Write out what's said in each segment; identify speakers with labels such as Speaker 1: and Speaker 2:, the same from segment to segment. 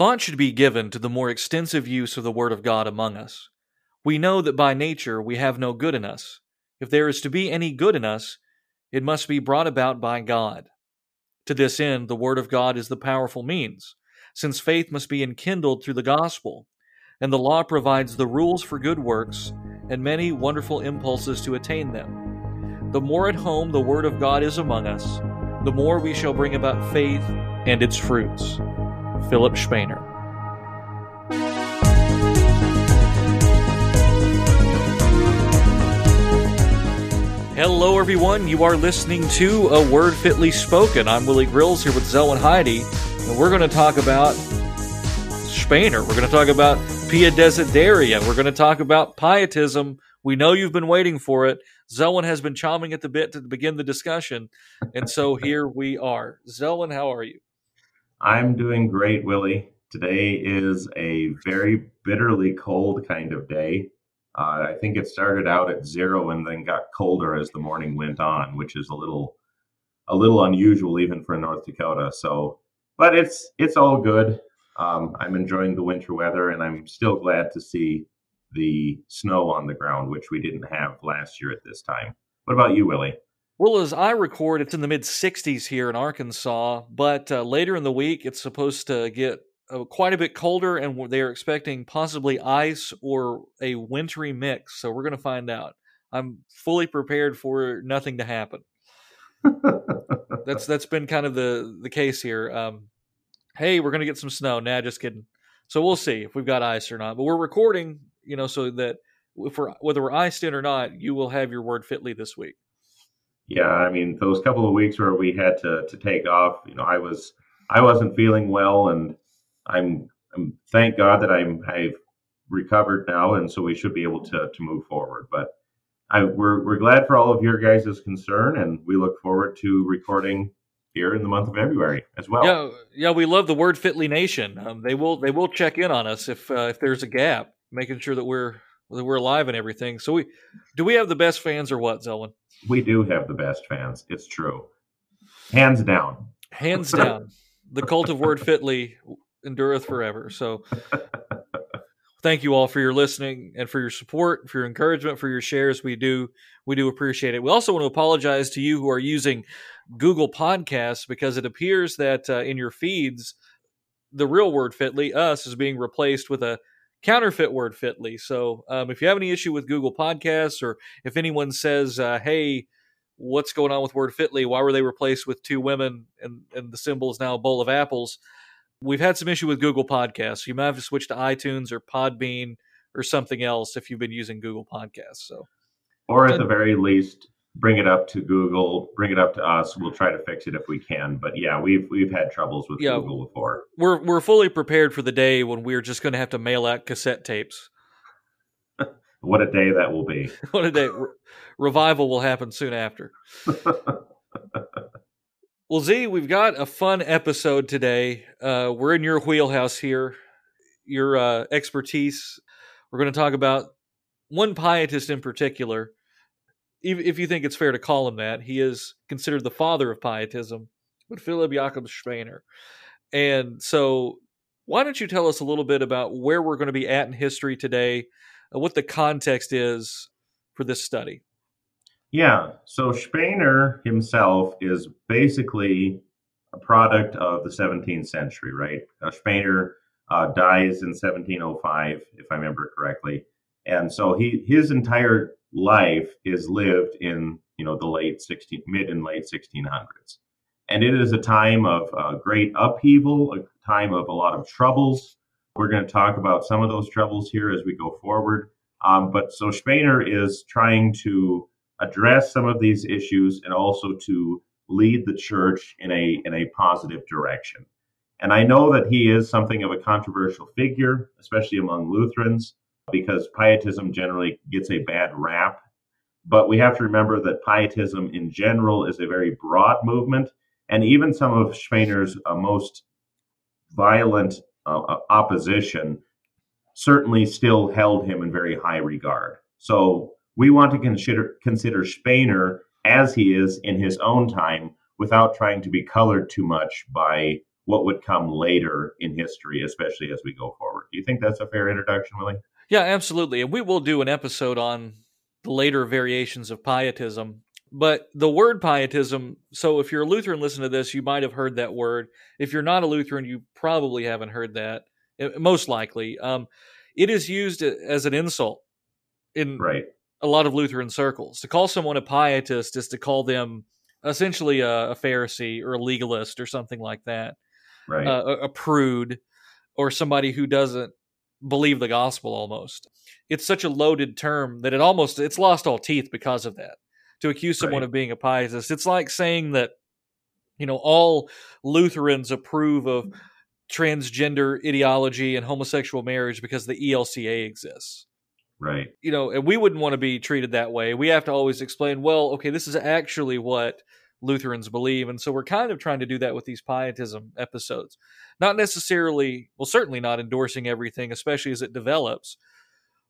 Speaker 1: Thought should be given to the more extensive use of the Word of God among us. We know that by nature we have no good in us. If there is to be any good in us, it must be brought about by God. To this end, the Word of God is the powerful means, since faith must be enkindled through the gospel, and the law provides the rules for good works and many wonderful impulses to attain them. The more at home the Word of God is among us, the more we shall bring about faith and its fruits. Philipp Spener. Hello, everyone. You are listening to A Word Fitly Spoken. I'm Willie Grills here with Zelwyn Heide, and we're going to talk about Spener. We're going to talk about Pia Desideria. We're going to talk about pietism. We know you've been waiting for it. Zelwyn has been chomping at the bit to begin the discussion, and so here we are. Zelwyn, how are you?
Speaker 2: I'm doing great, Willie. Today is a very bitterly cold kind of day. Uh, I think it started out at zero and then got colder as the morning went on, which is a little a little unusual even for North Dakota. So, but it's it's all good. Um, I'm enjoying the winter weather, and I'm still glad to see the snow on the ground, which we didn't have last year at this time. What about you, Willie?
Speaker 1: Well, as I record, it's in the mid 60s here in Arkansas, but uh, later in the week, it's supposed to get uh, quite a bit colder, and they're expecting possibly ice or a wintry mix. So we're going to find out. I'm fully prepared for nothing to happen. that's that's been kind of the the case here. Um, hey, we're going to get some snow. Nah, just kidding. So we'll see if we've got ice or not. But we're recording, you know, so that if we're whether we're iced in or not, you will have your word fitly this week.
Speaker 2: Yeah, I mean, those couple of weeks where we had to to take off, you know, I was I wasn't feeling well, and I'm, I'm thank God that I'm I've recovered now, and so we should be able to to move forward. But I, we're we're glad for all of your guys' concern, and we look forward to recording here in the month of February as well.
Speaker 1: Yeah, yeah, we love the word Fitly Nation. Um, they will they will check in on us if uh, if there's a gap, making sure that we're that we're alive and everything. So we do we have the best fans or what, Zelwyn?
Speaker 2: We do have the best fans. It's true, hands down.
Speaker 1: Hands down. the cult of word fitly endureth forever. So thank you all for your listening and for your support, for your encouragement, for your shares. We do we do appreciate it. We also want to apologize to you who are using Google Podcasts because it appears that uh, in your feeds the real word fitly us is being replaced with a counterfeit word fitly. So um, if you have any issue with Google Podcasts or if anyone says, uh, "Hey," what's going on with word fitly? Why were they replaced with two women and, and the symbol is now a bowl of apples? We've had some issue with Google Podcasts. You might have to switch to iTunes or Podbean or something else if you've been using Google Podcasts. So,
Speaker 2: or at the very least, bring it up to Google, bring it up to us. We'll try to fix it if we can. But yeah, we've we've had troubles with yeah, Google before.
Speaker 1: We're we're fully prepared for the day when we're just going to have to mail out cassette tapes.
Speaker 2: what a day that will be!
Speaker 1: what a day! Re- revival will happen soon after. Well, Z, we've got a fun episode today. Uh, we're in your wheelhouse here, your uh, expertise. We're going to talk about one pietist in particular. If you think it's fair to call him that, he is considered the father of pietism, but Philipp Jakob Spener. And so, why don't you tell us a little bit about where we're going to be at in history today, uh, what the context is for this study?
Speaker 2: Yeah. So Spener himself is basically a product of the 17th century, right? Uh, Spener uh, dies in 1705, if I remember correctly, and so he his entire life is lived in you know the late 16 mid and late 1600s, and it is a time of uh, great upheaval, a time of a lot of troubles. We're going to talk about some of those troubles here as we go forward. Um, but so Spener is trying to address some of these issues and also to lead the church in a in a positive direction. And I know that he is something of a controversial figure, especially among Lutherans, because pietism generally gets a bad rap. But we have to remember that pietism in general is a very broad movement, and even some of Spener's uh, most violent uh, uh opposition certainly still held him in very high regard. So we want to consider consider Spener as he is in his own time without trying to be colored too much by what would come later in history, especially as we go forward. Do you think that's a fair introduction, Willie?
Speaker 1: Yeah, absolutely. And we will do an episode on the later variations of pietism. But the word pietism, so if you're a Lutheran, listen to this, you might have heard that word. If you're not a Lutheran, you probably haven't heard that, eh, most likely. Um, it is used as an insult in
Speaker 2: right.
Speaker 1: a lot of Lutheran circles. To call someone a pietist is to call them essentially a, a Pharisee or a legalist or something like that
Speaker 2: right.
Speaker 1: uh, a, a prude or somebody who doesn't believe the gospel almost it's such a loaded term that it almost it's lost all teeth because of that to accuse someone
Speaker 2: Right.
Speaker 1: of being a pietist it's like saying that you know all lutherans approve of transgender ideology and homosexual marriage because the elca exists
Speaker 2: right.
Speaker 1: you know, and we wouldn't want to be treated that way. We have to always explain, well, okay, this is actually what Lutherans believe. And so we're kind of trying to do that with these pietism episodes. Not necessarily, well, certainly not endorsing everything, especially as it develops,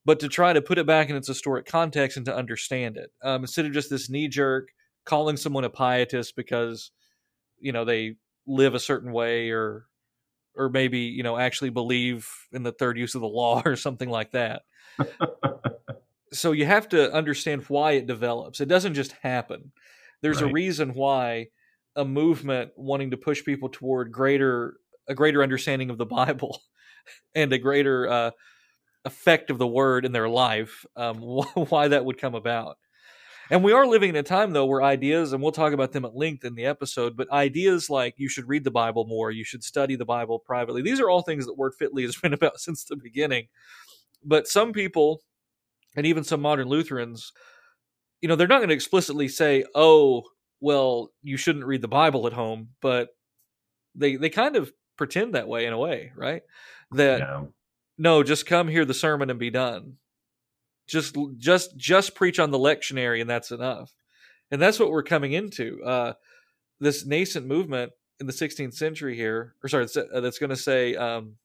Speaker 1: but to try to put it back in its historic context and to understand it. Um, instead of just this knee jerk calling someone a pietist because, you know, they live a certain way or, or maybe, you know, actually believe in the third use of the law or something like that so you have to understand why it develops. It doesn't just happen. There's
Speaker 2: Right.
Speaker 1: a reason why a movement wanting to push people toward greater a greater understanding of the Bible and a greater uh, effect of the word in their life. Um, why that would come about. And we are living in a time though where ideas, and we'll talk about them at length in the episode, but ideas like you should read the Bible more, you should study the Bible privately. These are all things that Word Fitly has been about since the beginning. But some people and even some modern Lutherans, you know, they're not going to explicitly say, "Oh, well, you shouldn't read the Bible at home," but they they kind of pretend that way in a way, right? That
Speaker 2: yeah.
Speaker 1: no, just come hear the sermon and be done. Just just just preach on the lectionary and that's enough. And that's what we're coming into. Uh, this nascent movement in the 16th century here, or sorry, that's, uh, that's going to say, um,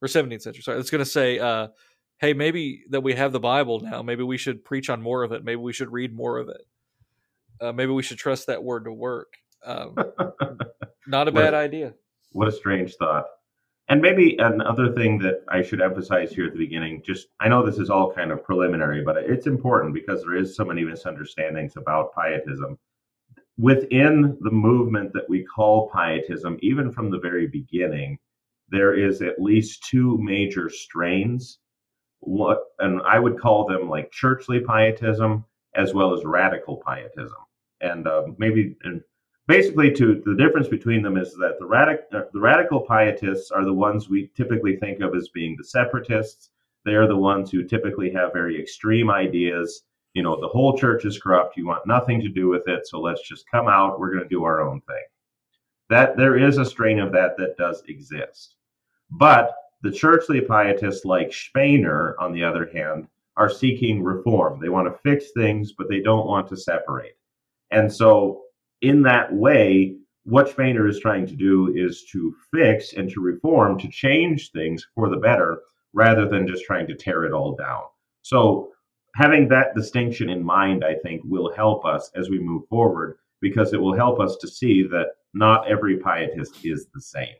Speaker 1: or 17th century, sorry, that's going to say, uh, hey, maybe that we have the Bible now, maybe we should preach on more of it. Maybe we should read more of it. Uh, maybe we should trust that word to work. Um, not a
Speaker 2: What-
Speaker 1: bad idea.
Speaker 2: What a strange thought. And maybe another thing that I should emphasize here at the beginning, just I know this is all kind of preliminary, but it's important because there is so many misunderstandings about pietism. Within the movement that we call pietism, even from the very beginning, there is at least two major strains. What and I would call them like churchly pietism as well as radical pietism. And uh, maybe and basically to the difference between them is that the radic uh, the radical pietists are the ones we typically think of as being the separatists. They are the ones who typically have very extreme ideas. You know the whole church is corrupt. You want nothing to do with it so let's just come out. We're going to do our own thing. That there is a strain of that that does exist. But the churchly pietists like Spener on the other hand are seeking reform they want to fix things but they don't want to separate and so in that way, what Spener is trying to do is to fix and to reform, to change things for the better, rather than just trying to tear it all down. So, having that distinction in mind, I think, will help us as we move forward because it will help us to see that not every pietist is the same.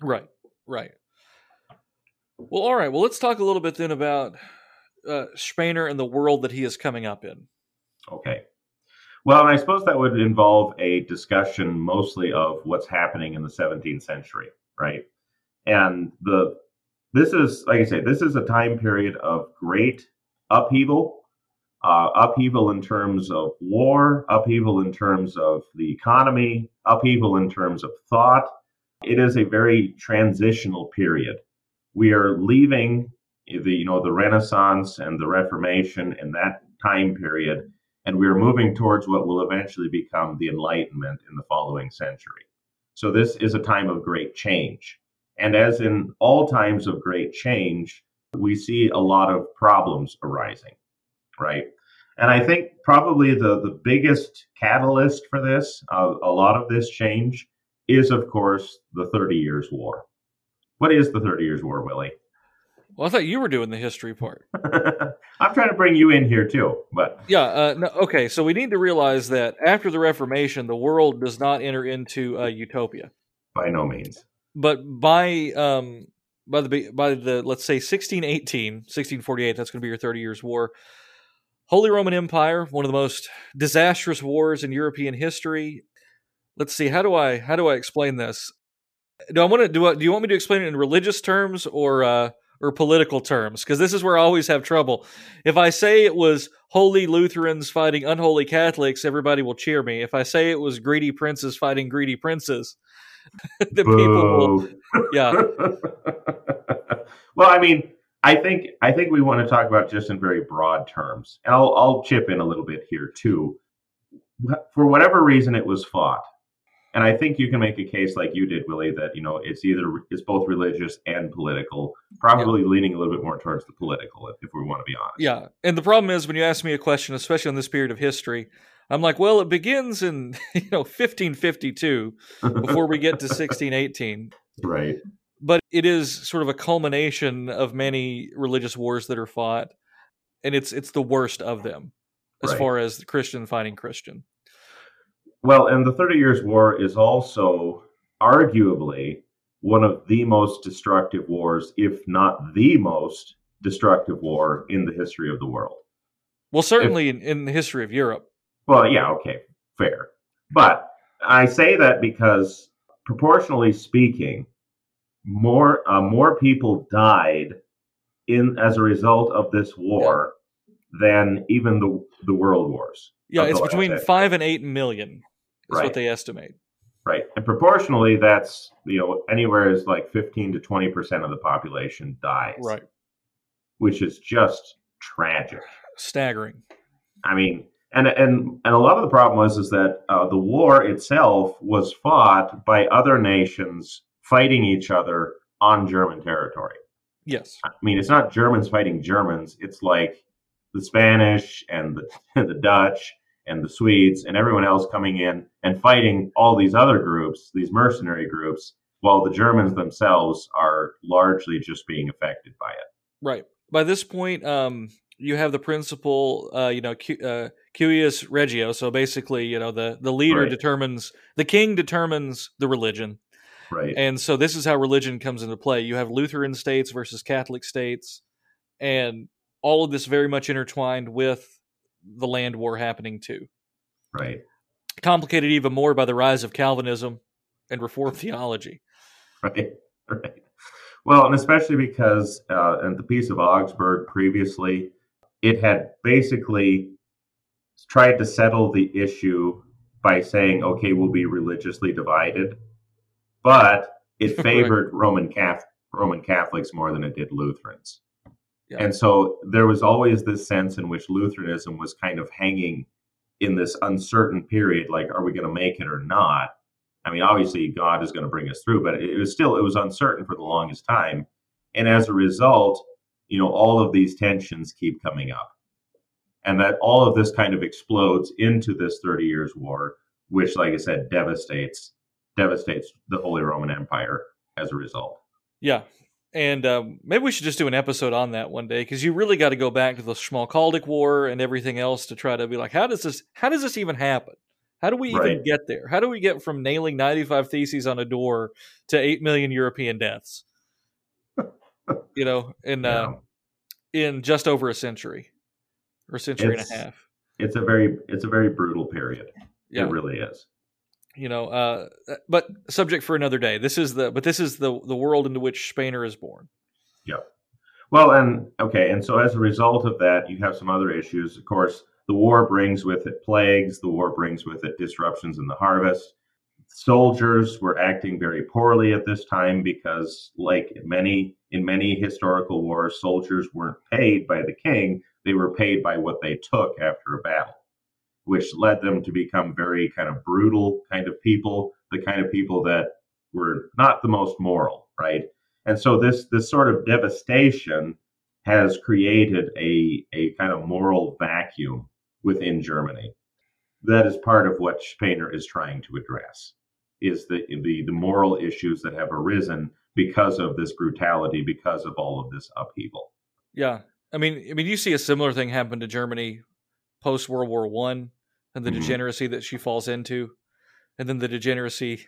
Speaker 1: Right, right. Well, all right. Well, let's talk a little bit then about uh, Spener and the world that he is coming up in.
Speaker 2: Okay. Well, I suppose that would involve a discussion mostly of what's happening in the 17th century, right? And the this is like I say, this is a time period of great upheaval, uh, upheaval in terms of war, upheaval in terms of the economy, upheaval in terms of thought. It is a very transitional period. We are leaving the you know the Renaissance and the Reformation and that time period and we are moving towards what will eventually become the Enlightenment in the following century. So, this is a time of great change. And as in all times of great change, we see a lot of problems arising, right? And I think probably the, the biggest catalyst for this, uh, a lot of this change, is of course the Thirty Years' War. What is the Thirty Years' War, Willie?
Speaker 1: Well, I thought you were doing the history part.
Speaker 2: I'm trying to bring you in here too, but
Speaker 1: Yeah. Uh, no, okay. So we need to realize that after the Reformation, the world does not enter into uh, utopia.
Speaker 2: by no means.
Speaker 1: but by um by the by the let's say 1618 1648 that's going to be your 30 years war holy roman empire one of the most disastrous wars in european history let's see how do i how do i explain this do i want to do I, do you want me to explain it in religious terms or uh or political terms? Because this is where i always have trouble. If i say it was holy lutherans fighting unholy catholics everybody will cheer me. If i say it was greedy princes fighting greedy princes the people will yeah.
Speaker 2: Well, I mean, I think I think we want to talk about just in very broad terms, and I'll I'll chip in a little bit here too. For whatever reason, it was fought, and I think you can make a case like you did, Willie, that you know it's either it's both religious and political. Probably leaning a little bit more towards the political, if, if we want to be honest.
Speaker 1: Yeah, and the problem is when you ask me a question, especially on this period of history, I'm like, well, it begins in you know 1552 before we get to 1618,
Speaker 2: right.
Speaker 1: but it is sort of a culmination of many religious wars that are fought, and it's it's the worst of them as
Speaker 2: Right.
Speaker 1: far as Christian fighting Christian.
Speaker 2: Well, and the Thirty Years' War is also arguably one of the most destructive wars, if not the most destructive war in the history of the world.
Speaker 1: Well, certainly in, in the history of Europe.
Speaker 2: Well, yeah, okay, fair. But I say that because proportionally speaking, more uh, more people died in as a result of this war than even the the world wars.
Speaker 1: Yeah, it's between five and eight million. Is
Speaker 2: Right.
Speaker 1: what they estimate.
Speaker 2: Right. And proportionally, that's, you know, anywhere is like 15 to 20% of the population dies.
Speaker 1: Right.
Speaker 2: Which is just tragic.
Speaker 1: Staggering.
Speaker 2: I mean, and and and a lot of the problem was is that uh, the war itself was fought by other nations fighting each other on German territory.
Speaker 1: Yes.
Speaker 2: I mean, it's not Germans fighting Germans. It's like the Spanish and the, the Dutch and the Swedes and everyone else coming in and fighting all these other groups, these mercenary groups, while the Germans themselves are largely just being affected by it.
Speaker 1: Right. By this point, um, you have the principle, uh, you know, cu- uh, cuius regio. So basically, you know, the the leader
Speaker 2: Right.
Speaker 1: determines, the king determines the religion,
Speaker 2: Right.
Speaker 1: and so this is how religion comes into play. You have Lutheran states versus Catholic states, and all of this very much intertwined with the land war happening too.
Speaker 2: right.
Speaker 1: Complicated even more by the rise of Calvinism and Reformed theology.
Speaker 2: Right. Right. Well, and especially because uh, in the Peace of Augsburg previously, it had basically tried to settle the issue by saying, okay, we'll be religiously divided, but it
Speaker 1: Right.
Speaker 2: favored Roman Catholic, Roman Catholics more than it did Lutherans.
Speaker 1: Yeah.
Speaker 2: And so there was always this sense in which Lutheranism was kind of hanging in this uncertain period like, are we going to make it or not? I mean, obviously, God is going to bring us through, but it was still, it was uncertain for the longest time. And as a result, you know, all of these tensions keep coming up. And that all of this kind of explodes into this 30 years war, which, like I said, devastates devastates the Holy Roman Empire as a result.
Speaker 1: Yeah. And um, maybe we should just do an episode on that one day because you really got to go back to the Schmalkaldic War and everything else to try to be like, how does this, how does this even happen? How do we even get there? How do we get from nailing 95 theses on a door to 8 million European deaths? you know, in, uh, in just over a century or a century
Speaker 2: It's-
Speaker 1: and a half.
Speaker 2: It's a very it's a very brutal period.
Speaker 1: Yeah.
Speaker 2: It really is.
Speaker 1: You know uh but subject for another day this is the but this is the the world into which Spener is born Yeah.
Speaker 2: Well, and okay, and so as a result of that, you have some other issues. Of course, the war brings with it plagues. The war brings with it disruptions in the harvest. Soldiers were acting very poorly at this time because, like many in many historical wars, soldiers weren't paid by the king; they were paid by what they took after a battle, which led them to become very kind of brutal kind of people, the kind of people that were not the most moral, right? And so this this sort of devastation has created a a kind of moral vacuum within Germany. That is part of what Spener is trying to address is the the the moral issues that have arisen because of this brutality, because of all of this upheaval.
Speaker 1: yeah i mean i mean you see a similar thing happen to germany post world war one and the
Speaker 2: Mhm.
Speaker 1: degeneracy that she falls into and then the degeneracy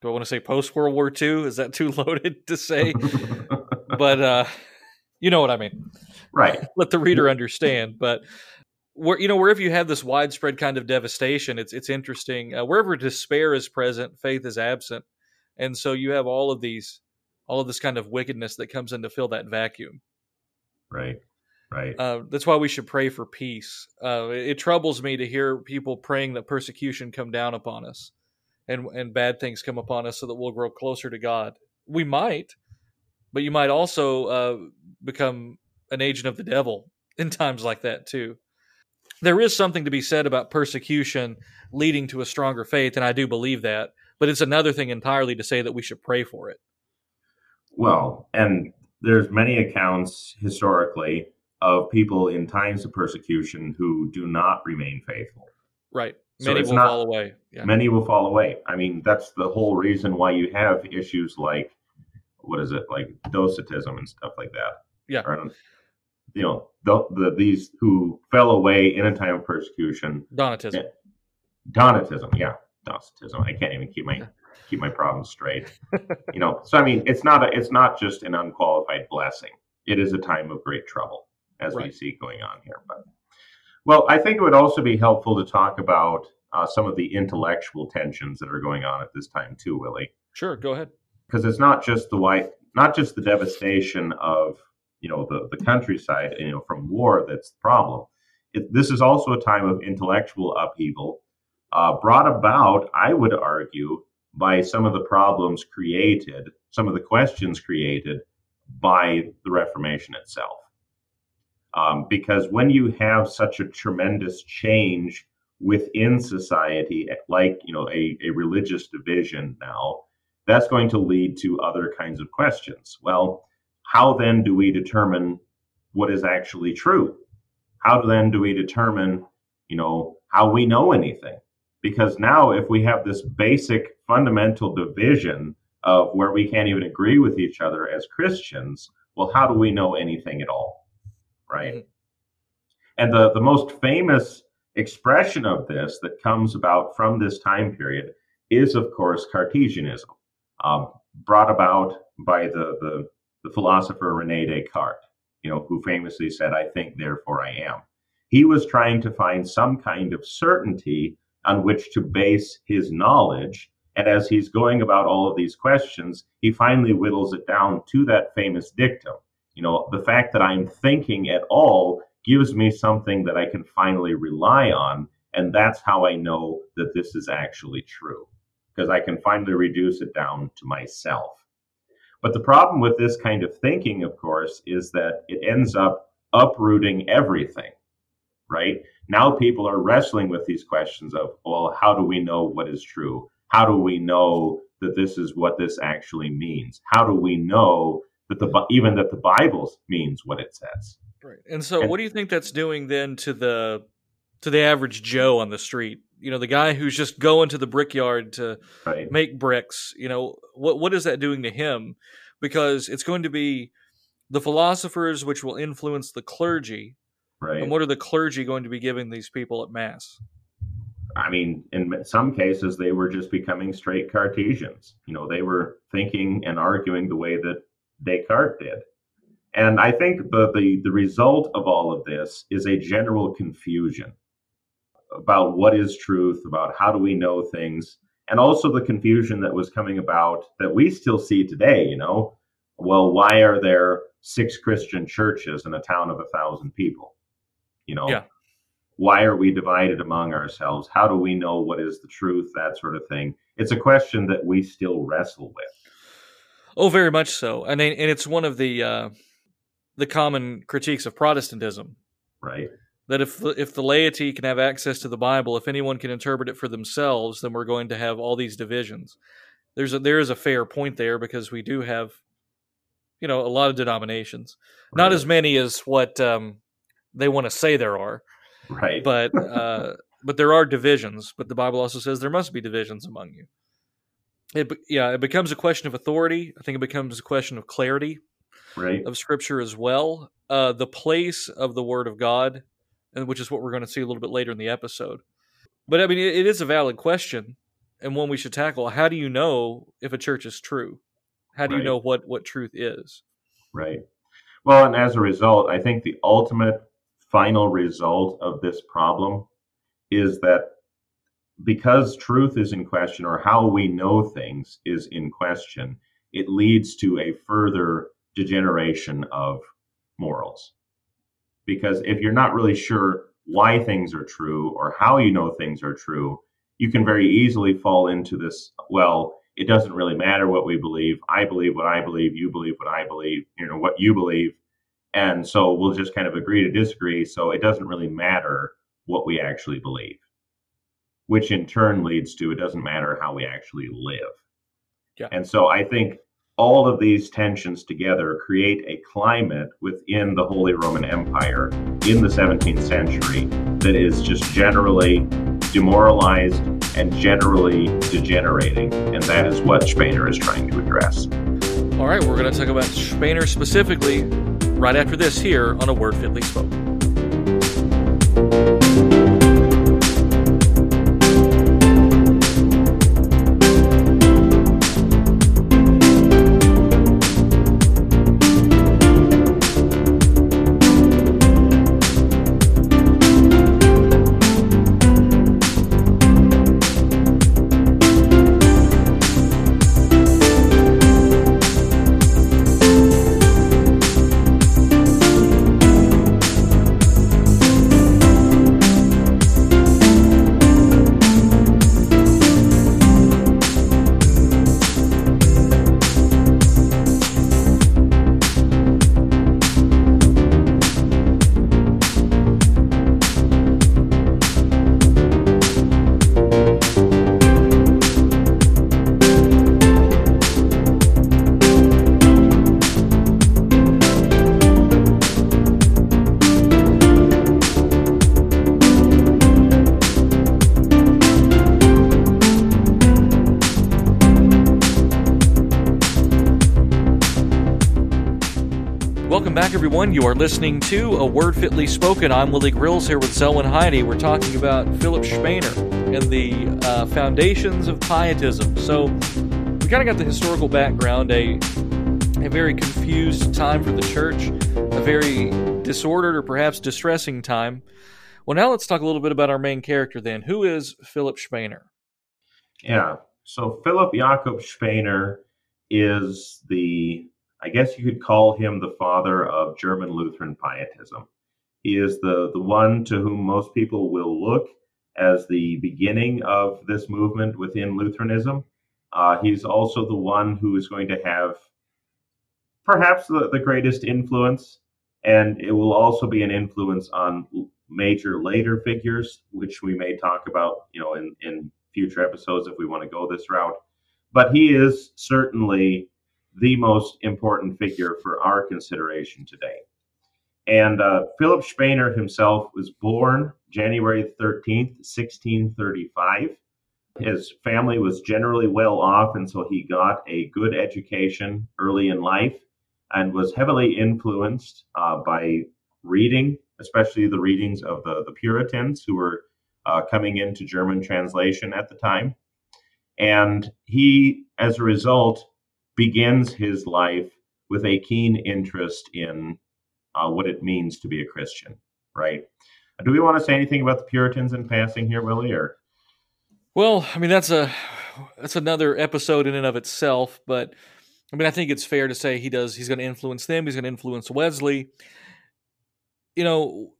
Speaker 1: do I want to say post World War II? Is that too loaded to say? but uh, you know what I mean,
Speaker 2: right?
Speaker 1: Let the reader understand. But where you know wherever you have this widespread kind of devastation, it's it's interesting. Uh, wherever despair is present, faith is absent, and so you have all of these, all of this kind of wickedness that comes in to fill that vacuum.
Speaker 2: Right. Right.
Speaker 1: Uh, that's why we should pray for peace. Uh, it, it troubles me to hear people praying that persecution come down upon us and and bad things come upon us so that we'll grow closer to God. We might, but you might also uh, become an agent of the devil in times like that too. There is something to be said about persecution leading to a stronger faith, and I do believe that. But it's another thing entirely to say that we should pray for it.
Speaker 2: Well, and there's many accounts historically of people in times of persecution who do not remain faithful.
Speaker 1: Right. Many so will not, fall away.
Speaker 2: Yeah. Many will fall away. I mean, that's the whole reason why you have issues like what is it, like docetism and stuff like that.
Speaker 1: Yeah.
Speaker 2: Or, you know, the, the, these who fell away in a time of persecution.
Speaker 1: Donatism.
Speaker 2: Donatism, yeah, Docetism. I can't even keep my keep my problems straight. you know, so I mean, it's not a, it's not just an unqualified blessing. It is a time of great trouble as right. we see going on here. But well, I think it would also be helpful to talk about uh, some of the intellectual tensions that are going on at this time too, Willie.
Speaker 1: Sure, go ahead.
Speaker 2: Because it's not just the white, not just the devastation of you know the the countryside, you know, from war that's the problem. It, this is also a time of intellectual upheaval, uh, brought about, I would argue, by some of the problems created, some of the questions created by the Reformation itself. Um, because when you have such a tremendous change within society, like you know a, a religious division now, that's going to lead to other kinds of questions. Well, how then do we determine what is actually true? How then do we determine, you know, how we know anything? Because now, if we have this basic fundamental division of where we can't even agree with each other as Christians, well, how do we know anything at all? Right? Mm-hmm. And the, the most famous expression of this that comes about from this time period is, of course, Cartesianism, um, brought about by the, the, the philosopher Rene Descartes, you know, who famously said, I think, therefore I am. He was trying to find some kind of certainty on which to base his knowledge. And as he's going about all of these questions, he finally whittles it down to that famous dictum you know, the fact that I'm thinking at all gives me something that I can finally rely on. And that's how I know that this is actually true, because I can finally reduce it down to myself. But the problem with this kind of thinking, of course, is that it ends up uprooting everything, right? Now people are wrestling with these questions of, well, how do we know what is true? How do we know that this is what this actually means? How do we know that the even that the Bible means what it says.
Speaker 1: Right. And so, and, what do you think that's doing then to the to the average Joe on the street? You know, the guy who's just going to the brickyard to right. make bricks. You know, what what is that doing to him? Because it's going to be the philosophers which will influence the clergy.
Speaker 2: Right.
Speaker 1: And what are the clergy going to be giving these people at mass?
Speaker 2: I mean, in some cases, they were just becoming straight Cartesians. You know, they were thinking and arguing the way that Descartes did. And I think the, the, the result of all of this is a general confusion about what is truth, about how do we know things, and also the confusion that was coming about that we still see today, you know. Well, why are there six Christian churches in a town of a thousand people? You know,
Speaker 1: yeah.
Speaker 2: why are we divided among ourselves? How do we know what is the truth? That sort of thing. It's a question that we still wrestle with.
Speaker 1: Oh, very much so, and and it's one of the uh, the common critiques of Protestantism,
Speaker 2: right?
Speaker 1: That if the, if the laity can have access to the Bible, if anyone can interpret it for themselves, then we're going to have all these divisions. There's a, there is a fair point there because we do have, you know, a lot of denominations, right. not as many as what um, they want to say there are,
Speaker 2: right?
Speaker 1: But uh, but there are divisions. But the Bible also says there must be divisions among you it yeah it becomes a question of authority i think it becomes a question of clarity
Speaker 2: right.
Speaker 1: of scripture as well uh, the place of the word of god and which is what we're going to see a little bit later in the episode but i mean it, it is a valid question and one we should tackle. How do you know if a church is true? How do
Speaker 2: Right.
Speaker 1: you know what what truth is?
Speaker 2: Right. Well, and as a result, I think the ultimate final result of this problem is that because truth is in question or how we know things is in question, it leads to a further degeneration of morals. Because if you're not really sure why things are true or how you know things are true, you can very easily fall into this, well, it doesn't really matter what we believe. I believe what I believe, you believe what I believe, you know, what you believe. And so we'll just kind of agree to disagree. So it doesn't really matter what we actually believe, which in turn leads to it doesn't matter how we actually live.
Speaker 1: Yeah.
Speaker 2: And so I think all of these tensions together create a climate within the Holy Roman Empire in the 17th century that is just generally demoralized and generally degenerating. And that is what Spener is trying to address.
Speaker 1: All right, we're going to talk about Spener specifically right after this here on a word fitly spoken. Everyone. You are listening to A Word Fitly Spoken. I'm Willie Grills here with Zelwyn Heide. We're talking about Philipp Spener and the uh, foundations of pietism. So, we kind of got the historical background, a, a very confused time for the church, a very disordered or perhaps distressing time. Well, now let's talk a little bit about our main character then. Who is Philipp Spener?
Speaker 2: Yeah. So Philipp Jakob Spener is the, I guess you could call him the father of German Lutheran pietism. He is the, the one to whom most people will look as the beginning of this movement within Lutheranism. Uh, he's also the one who is going to have perhaps the, the greatest influence, and it will also be an influence on major later figures, which we may talk about, you know, in, in future episodes if we want to go this route. But he is certainly the most important figure for our consideration today. And uh, Philipp Spener himself was born January 13th, 1635. His family was generally well off, and so he got a good education early in life and was heavily influenced uh, by reading, especially the readings of the, the Puritans who were uh, coming into German translation at the time. And he, as a result, begins his life with a keen interest in uh, what it means to be a Christian, right? Do we want to say anything about the Puritans in passing here, Willie? Or
Speaker 1: Well, I mean that's a that's another episode in and of itself, but I mean I think it's fair to say he does he's going to influence them, he's going to influence Wesley. You know,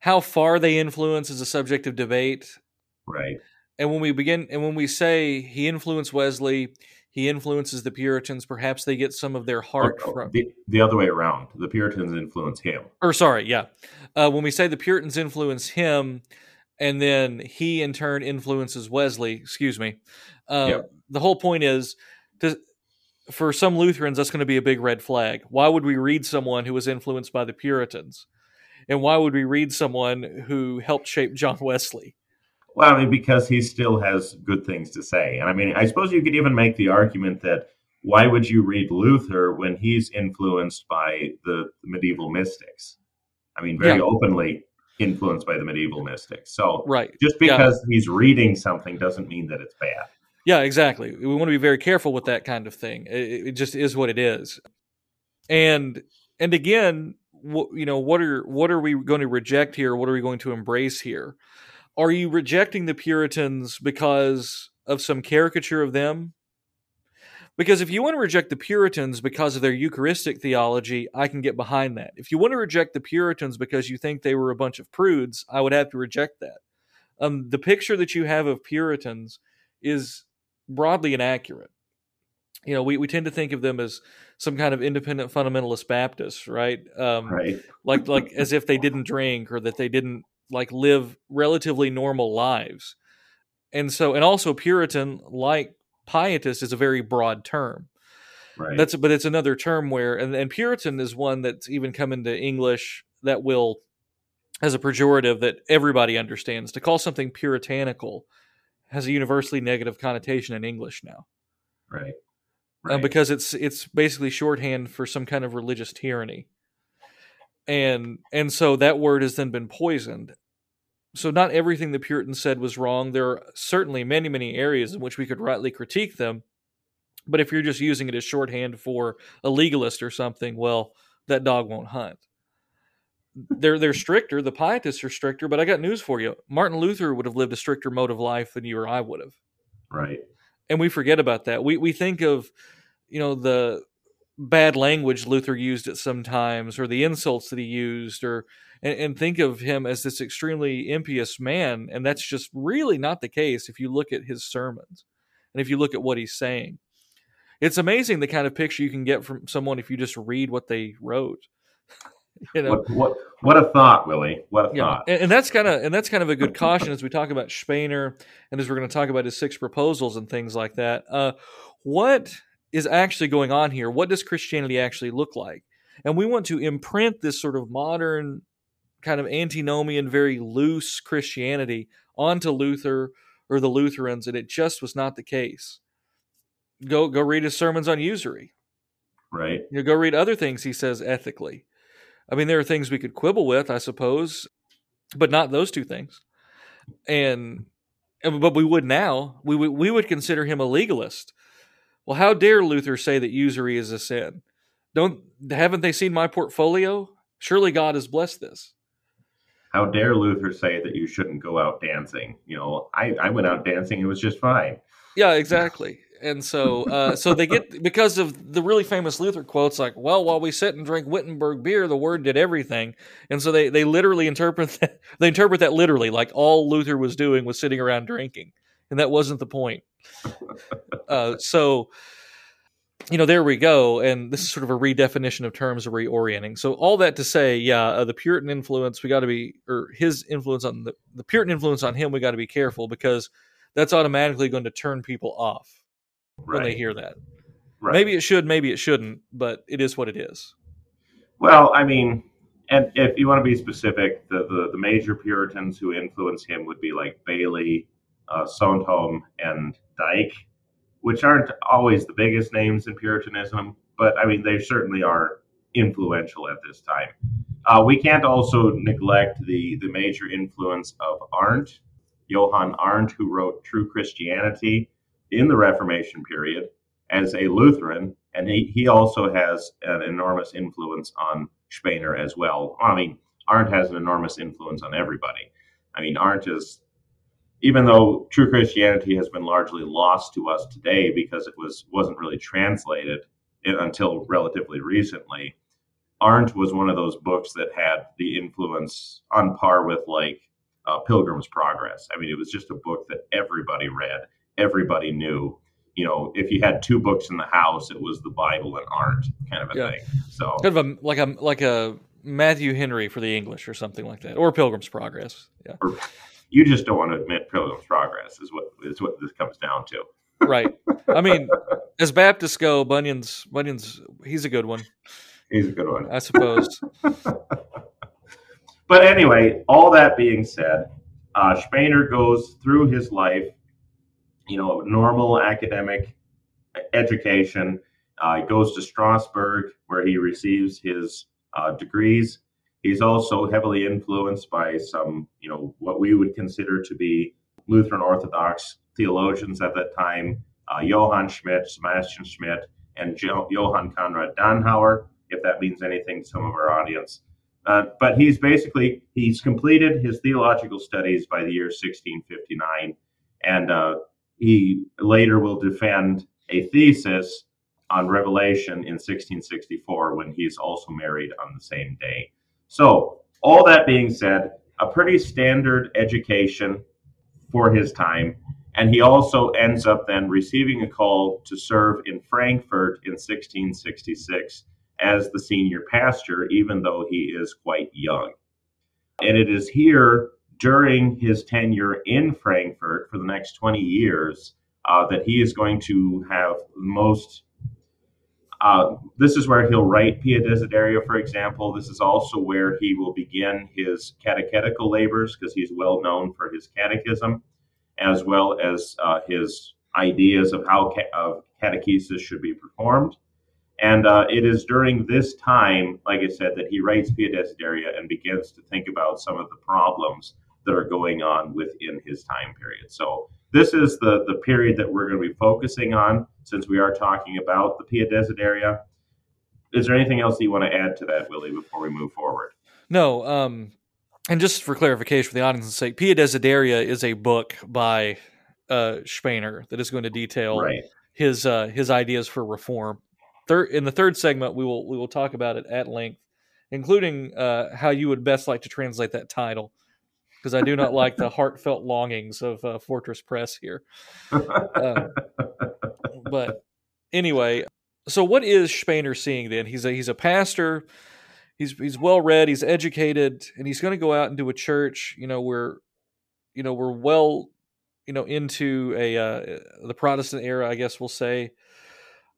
Speaker 1: how far they influence is a subject of debate.
Speaker 2: right?
Speaker 1: And when we begin and when we say he influenced Wesley, he influences the Puritans, perhaps they get some of their heart
Speaker 2: Oh,
Speaker 1: from
Speaker 2: the, the other way around. The Puritans influence him.
Speaker 1: or sorry, yeah. Uh, when we say the Puritans influence him, and then he in turn influences Wesley, excuse me. Uh,
Speaker 2: Yep.
Speaker 1: The whole point is, to, for some Lutherans, that's going to be a big red flag. Why would we read someone who was influenced by the Puritans? And why would we read someone who helped shape John Wesley?
Speaker 2: Well, I mean, because he still has good things to say. And I mean, I suppose you could even make the argument that why would you read Luther when he's influenced by the medieval mystics? I mean, very
Speaker 1: Yeah.
Speaker 2: openly, influenced by the medieval mystics. So
Speaker 1: right,
Speaker 2: just because yeah. he's reading something doesn't mean that it's bad.
Speaker 1: Yeah, exactly. We want to be very careful with that kind of thing. It, it just is what it is. And and again, you know, what are what are we going to reject here? What are we going to embrace here? Are you rejecting the Puritans because of some caricature of them? Because if you want to reject the Puritans because of their Eucharistic theology, I can get behind that. If you want to reject the Puritans because you think they were a bunch of prudes, I would have to reject that. Um, the picture that you have of Puritans is broadly inaccurate. You know, we, we tend to think of them as some kind of independent fundamentalist Baptists, right? Um,
Speaker 2: right.
Speaker 1: like like as if they didn't drink or that they didn't like live relatively normal lives. And so, and also Puritan, like pietist, is a very broad term.
Speaker 2: Right.
Speaker 1: That's but it's another term where and, and Puritan is one that's even come into English that will as a pejorative that everybody understands. To call something puritanical has a universally negative connotation in English now.
Speaker 2: Right.
Speaker 1: Uh, right. Uh, because it's it's basically shorthand for some kind of religious tyranny. And and so that word has then been poisoned. So not everything the Puritans said was wrong. There are certainly many many areas in which we could rightly critique them. But if you're just using it as shorthand for a legalist or something, well, that dog won't hunt they're they're stricter. The pietists are stricter, but I got news for you. Martin Luther would have lived a stricter mode of life than you or I would have.
Speaker 2: Right.
Speaker 1: And we forget about that. We we think of, you know, the bad language Luther used at some times, or the insults that he used, or and, and think of him as this extremely impious man, and that's just really not the case if you look at his sermons and if you look at what he's saying. It's amazing the kind of picture you can get from someone if you just read what they wrote.
Speaker 2: you know what, what, what a thought willie what a yeah. thought
Speaker 1: and, and that's kind of and that's kind of a good caution as we talk about spener and as we're going to talk about his six proposals and things like that uh, what is actually going on here what does christianity actually look like and we want to imprint this sort of modern kind of antinomian very loose christianity onto luther or the lutherans and it just was not the case go go read his sermons on usury
Speaker 2: right
Speaker 1: you know, go read other things he says ethically I mean, there are things we could quibble with, I suppose, but not those two things. And, but we would now. We would we would consider him a legalist. Well, how dare Luther say that usury is a sin? Don't haven't they seen my portfolio? Surely God has blessed this.
Speaker 2: How dare Luther say that you shouldn't go out dancing? You know, I, I went out dancing; it was just fine.
Speaker 1: Yeah, exactly and so uh, so they get because of the really famous Luther quotes like, "Well, while we sit and drink Wittenberg beer, the Word did everything," and so they they literally interpret that, they interpret that literally, like all Luther was doing was sitting around drinking, and that wasn't the point. Uh, so you know, there we go. And this is sort of a redefinition of terms of reorienting. So all that to say, yeah, uh, the Puritan influence, we got to be, or his influence on the, the Puritan influence on him, we got to be careful because that's automatically going to turn people off when they hear that. Right. Maybe it should, maybe it shouldn't, but it is what it is.
Speaker 2: Well, I mean, and if you want to be specific, the, the, the major Puritans who influenced him would be like Bayly, uh, Sonthom, and Dyke, which aren't always the biggest names in Puritanism, but I mean, they certainly are influential at this time. Uh, we can't also neglect the, the major influence of Arndt, Johann Arndt, who wrote True Christianity, in the Reformation period as a Lutheran, and he, he also has an enormous influence on Spener as well. I mean, Arndt has an enormous influence on everybody. I mean, Arndt is, even though true Christianity has been largely lost to us today because it was wasn't really translated until relatively recently, Arndt was one of those books that had the influence on par with like uh, Pilgrim's Progress. I mean, it was just a book that everybody read everybody knew. You know, if you had two books in the house, it was the Bible and Arndt kind of a yeah. thing. So
Speaker 1: kind of a like a like a Matthew Henry for the English or something like that, or Pilgrim's Progress. Yeah. Or,
Speaker 2: you just don't want to admit Pilgrim's Progress is what is what this comes down to.
Speaker 1: right. I mean, as Baptists go, Bunyan's Bunyan's he's a good one.
Speaker 2: He's a good one,
Speaker 1: I suppose.
Speaker 2: but anyway, all that being said, uh, Spener goes through his life you know, normal academic education. Uh, he goes to Strasbourg, where he receives his uh, degrees. He's also heavily influenced by some, you know, what we would consider to be Lutheran Orthodox theologians at that time, uh, Johann Schmidt, Sebastian Schmidt, and jo- Johann Conrad Dannhauer, if that means anything to some of our audience. Uh, but he's basically he's completed his theological studies by the year 1659, and uh, he later will defend a thesis on Revelation in 1664 when he's also married on the same day. So, all that being said, a pretty standard education for his time. And he also ends up then receiving a call to serve in Frankfurt in 1666 as the senior pastor, even though he is quite young. And it is here during his tenure in Frankfurt for the next 20 years uh, that he is going to have most. Uh, this is where he'll write Pia Desideria, for example. This is also where he will begin his catechetical labors because he's well known for his catechism, as well as uh, his ideas of how ca- of catechesis should be performed. And uh, it is during this time, like I said, that he writes Pia Desideria and begins to think about some of the problems that are going on within his time period. So this is the, the period that we're going to be focusing on since we are talking about the Pia Desideria. Is there anything else that you want to add to that, Willie, before we move forward?
Speaker 1: No. Um, and just for clarification for the audience's sake, Pia Desideria is a book by uh, Spener that is going to detail right. his uh, his ideas for reform third in the third segment we will we will talk about it at length, including uh, how you would best like to translate that title, because I do not like the heartfelt longings of uh, Fortress Press here. Uh, but anyway, so what is Spener seeing then? He's a he's a pastor. He's he's well read. He's educated, and he's going to go out into a church. You know, where you know we're well you know into a uh, the Protestant era, I guess we'll say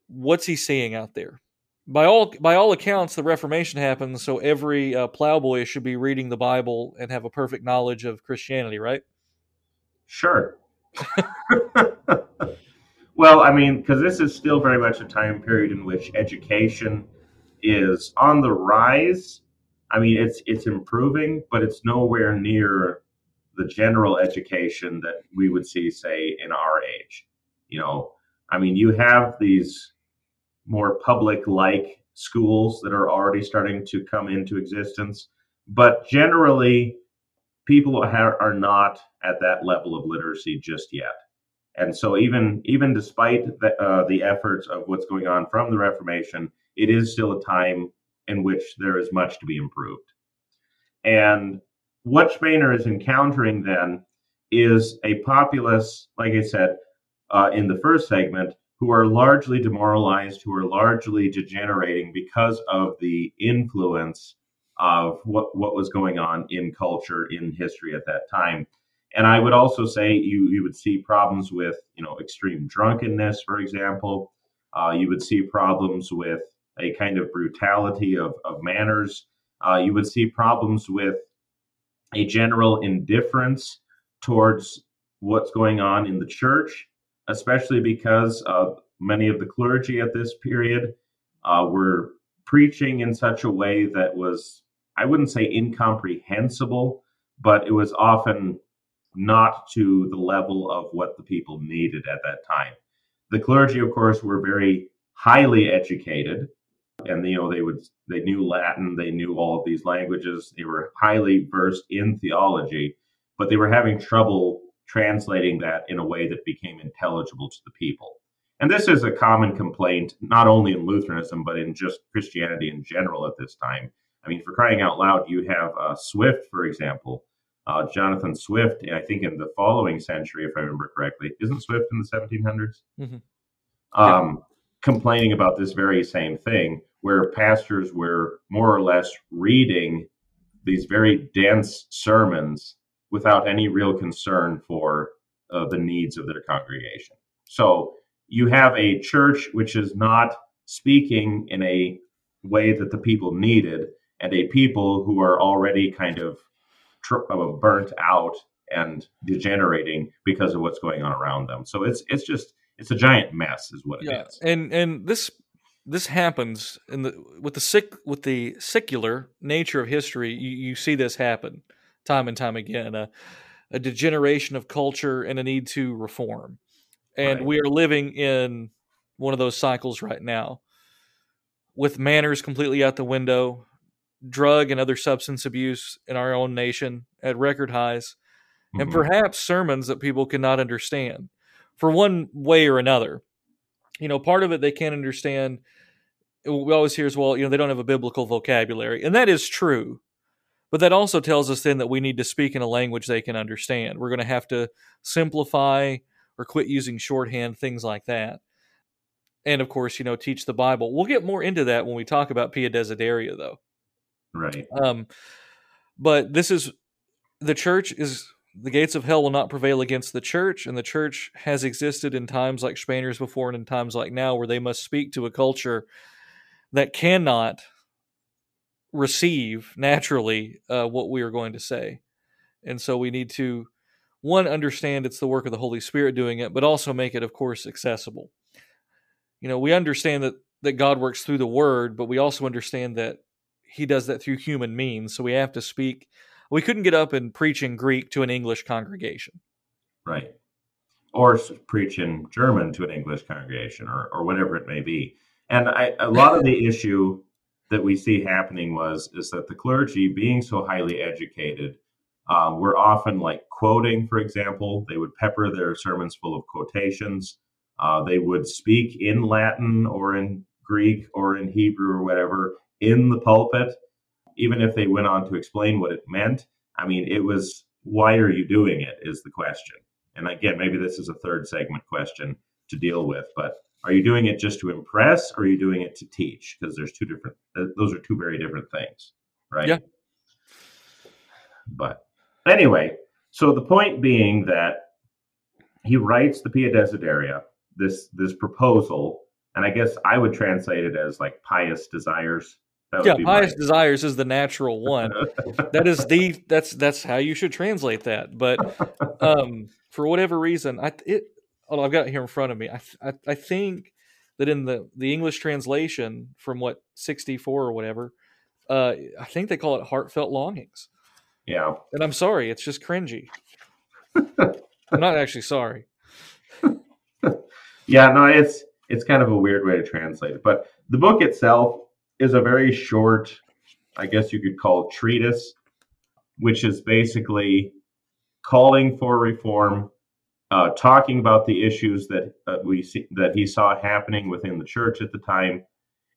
Speaker 1: what's he seeing out there? By all by all accounts, the Reformation happened, so every uh, plowboy should be reading the Bible and have a perfect knowledge of Christianity, right?
Speaker 2: Sure. well, I mean, because this is still very much a time period in which education is on the rise. I mean, it's it's improving, but it's nowhere near the general education that we would see, say, in our age. You know, I mean, you have these more public like schools that are already starting to come into existence. But generally, people are not at that level of literacy just yet. And so, even even despite the, uh, the efforts of what's going on from the Reformation, it is still a time in which there is much to be improved. And what Spener is encountering then is a populace, like I said uh, in the first segment, who are largely demoralized, who are largely degenerating because of the influence of what, what was going on in culture, in history at that time. And I would also say you, you would see problems with, you know, extreme drunkenness, for example. Uh, you would see problems with a kind of brutality of, of manners. Uh, you would see problems with a general indifference towards what's going on in the church especially because uh, many of the clergy at this period uh, were preaching in such a way that was, I wouldn't say incomprehensible, but it was often not to the level of what the people needed at that time. The clergy, of course, were very highly educated, and you know they would they knew Latin, they knew all of these languages, they were highly versed in theology, but they were having trouble translating that in a way that became intelligible to the people. And this is a common complaint, not only in Lutheranism, but in just Christianity in general at this time. I mean, for crying out loud, you have uh, Swift, for example, uh, Jonathan Swift, I think in the following century, if I remember correctly. Isn't Swift in the 1700s? Mm-hmm. Um, yeah. Complaining about this very same thing, where pastors were more or less reading these very dense sermons without any real concern for uh, the needs of their congregation. So you have a church which is not speaking in a way that the people needed, and a people who are already kind of tr- uh, burnt out and degenerating because of what's going on around them. So it's it's just it's a giant mess, is what it
Speaker 1: yeah.
Speaker 2: is.
Speaker 1: And and this this happens in the with the sick with the secular nature of history. You, you see this happen time and time again. A, a degeneration of culture and a need to reform, and
Speaker 2: Right.
Speaker 1: we are living in one of those cycles right now, with manners completely out the window, drug and other substance abuse in our own nation at record highs, and
Speaker 2: Mhm.
Speaker 1: perhaps sermons that people cannot understand for one way or another. You know, part of it they can't understand. We always hear as well, you know, they don't have a biblical vocabulary, and that is true. But that also tells us then that we need to speak in a language they can understand. We're going to have to simplify or quit using shorthand, things like that. And of course, you know, teach the Bible. We'll get more into that when we talk about Pia Desideria, though.
Speaker 2: right.
Speaker 1: Um, but this is the church is the gates of hell will not prevail against the church, and the church has existed in times like Spener's before and in times like now, where they must speak to a culture that cannot receive naturally uh, what we are going to say, and so we need to one understand it's the work of the Holy Spirit doing it, but also make it, of course, accessible. You know, we understand that that God works through the Word, but we also understand that he does that through human means. So we have to speak. We couldn't get up and preach in Greek to an English congregation.
Speaker 2: Right. Or preach in German to an English congregation or, or whatever it may be. And I, a lot of the issue that we see happening was is that the clergy, being so highly educated, um, were often like quoting, for example, they would pepper their sermons full of quotations. Uh, they would speak in Latin or in Greek or in Hebrew or whatever in the pulpit, even if they went on to explain what it meant. I mean, it was why are you doing it is the question. And again, maybe this is a third segment question to deal with, but are you doing it just to impress or are you doing it to teach? Because there's two different, those are two very different things, right?
Speaker 1: Yeah.
Speaker 2: But anyway, so the point being that he writes the Pia Desideria, this this proposal, and I guess I would translate it as like pious desires. That would
Speaker 1: yeah, pious
Speaker 2: my-
Speaker 1: desires is the natural one. that is the that's that's how you should translate that. But um, for whatever reason, I it oh, I've got it here in front of me. I, I I think that in the the English translation from what sixty four or whatever, uh, I think they call it heartfelt longings.
Speaker 2: yeah.
Speaker 1: And I'm sorry, it's just cringy. I'm not actually sorry.
Speaker 2: Yeah, no, it's it's kind of a weird way to translate it. But the book itself is a very short, I guess you could call it treatise, which is basically calling for reform, uh, talking about the issues that uh, we see that he saw happening within the church at the time,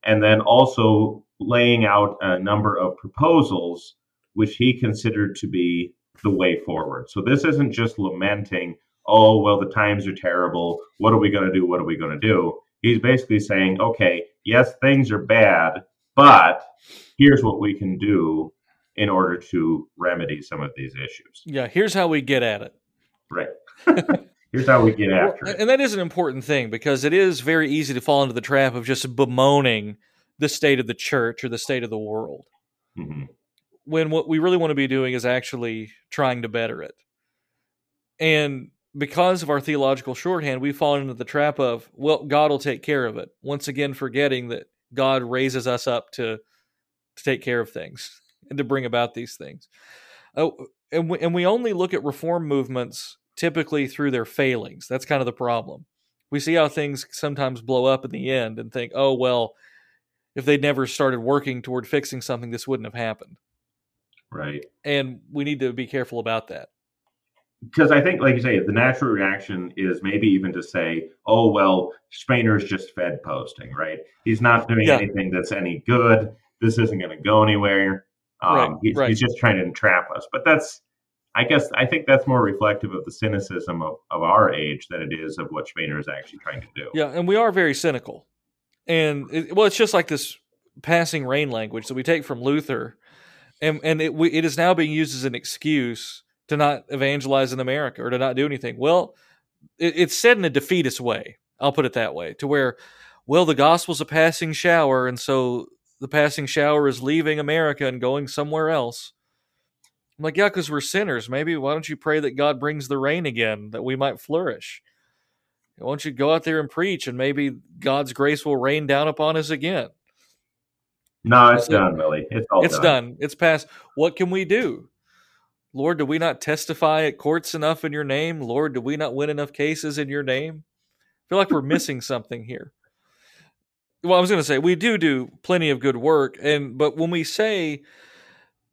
Speaker 2: and then also laying out a number of proposals which he considered to be the way forward. So this isn't just lamenting oh, well, the times are terrible. What are we going to do? What are we going to do? He's basically saying, okay, yes, things are bad, but here's what we can do in order to remedy some of these issues.
Speaker 1: Yeah, here's how we get at it.
Speaker 2: Right. here's how we get after
Speaker 1: Well,
Speaker 2: it.
Speaker 1: and that is an important thing because it is very easy to fall into the trap of just bemoaning the state of the church or the state of the world
Speaker 2: Mhm.
Speaker 1: when what we really want to be doing is actually trying to better it. And because of our theological shorthand, we fall into the trap of, well, God will take care of it. Once again, forgetting that God raises us up to to take care of things and to bring about these things. Oh, and we, and we only look at reform movements typically through their failings. That's kind of the problem. We see how things sometimes blow up in the end and think, oh well, if they'd never started working toward fixing something, this wouldn't have happened.
Speaker 2: Right.
Speaker 1: And we need to be careful about that.
Speaker 2: Because I think, like you say, the natural reaction is maybe even to say, oh, well, Spener's just Fed posting, right? He's not doing
Speaker 1: Yeah.
Speaker 2: anything that's any good. This isn't going to go anywhere. Um,
Speaker 1: Right,
Speaker 2: he's,
Speaker 1: right.
Speaker 2: he's just trying to entrap us. But that's, I guess, I think that's more reflective of the cynicism of, of our age than it is of what Spener is actually trying to do.
Speaker 1: Yeah, and we are very cynical. And it, well, it's just like this passing rain language that we take from Luther, and and it we, it is now being used as an excuse to not evangelize in America or to not do anything. Well, it, it's said in a defeatist way. I'll put it that way, to where, well, the gospel's a passing shower, and so the passing shower is leaving America and going somewhere else. I'm like, yeah, because we're sinners. Maybe why don't you pray that God brings the rain again that we might flourish? Why don't you go out there and preach, and maybe God's grace will rain down upon us again?
Speaker 2: No, it's so, done, Billy. It's all
Speaker 1: it's done. done. It's past. What can we do? Lord, do we not testify at courts enough in your name? Lord, do we not win enough cases in your name? I feel like we're missing something here. Well, I was going to say we do do plenty of good work, and but when we say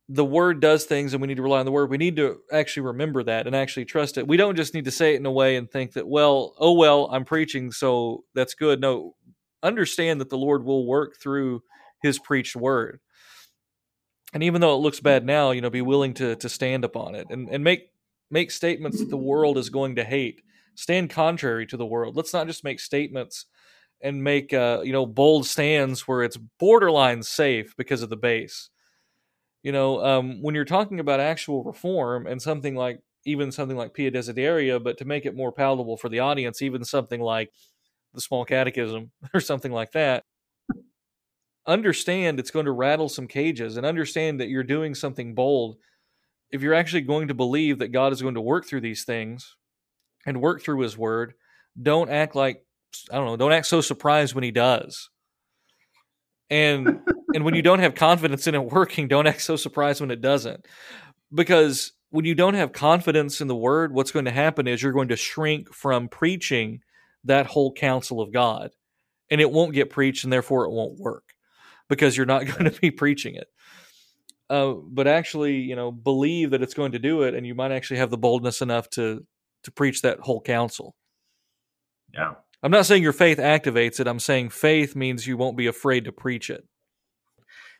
Speaker 1: the word does things and we need to rely on the word, we need to actually remember that and actually trust it. We don't just need to say it in a way and think that, well, oh well, I'm preaching, so that's good. No, understand that the Lord will work through His preached word and even though it looks bad now, you know, be willing to to stand upon it and and make make statements that the world is going to hate. Stand contrary to the world. Let's not just make statements and make uh, you know bold stands where it's borderline safe because of the base. You know, um, when you're talking about actual reform and something like even something like Pia Desideria, but to make it more palatable for the audience, even something like the Small Catechism or something like that, understand it's going to rattle some cages and understand that you're doing something bold. If you're actually going to believe that God is going to work through these things and work through his word, don't act like I don't know, don't act so surprised when he does. And and when you don't have confidence in it working, don't act so surprised when it doesn't. Because when you don't have confidence in the word, what's going to happen is you're going to shrink from preaching that whole counsel of God. And it won't get preached and therefore it won't work because you're not going to be preaching it. Uh, but actually, you know, believe that it's going to do it, and you might actually have the boldness enough to to preach that whole counsel.
Speaker 2: Yeah,
Speaker 1: I'm not saying your faith activates it. I'm saying faith means you won't be afraid to preach it.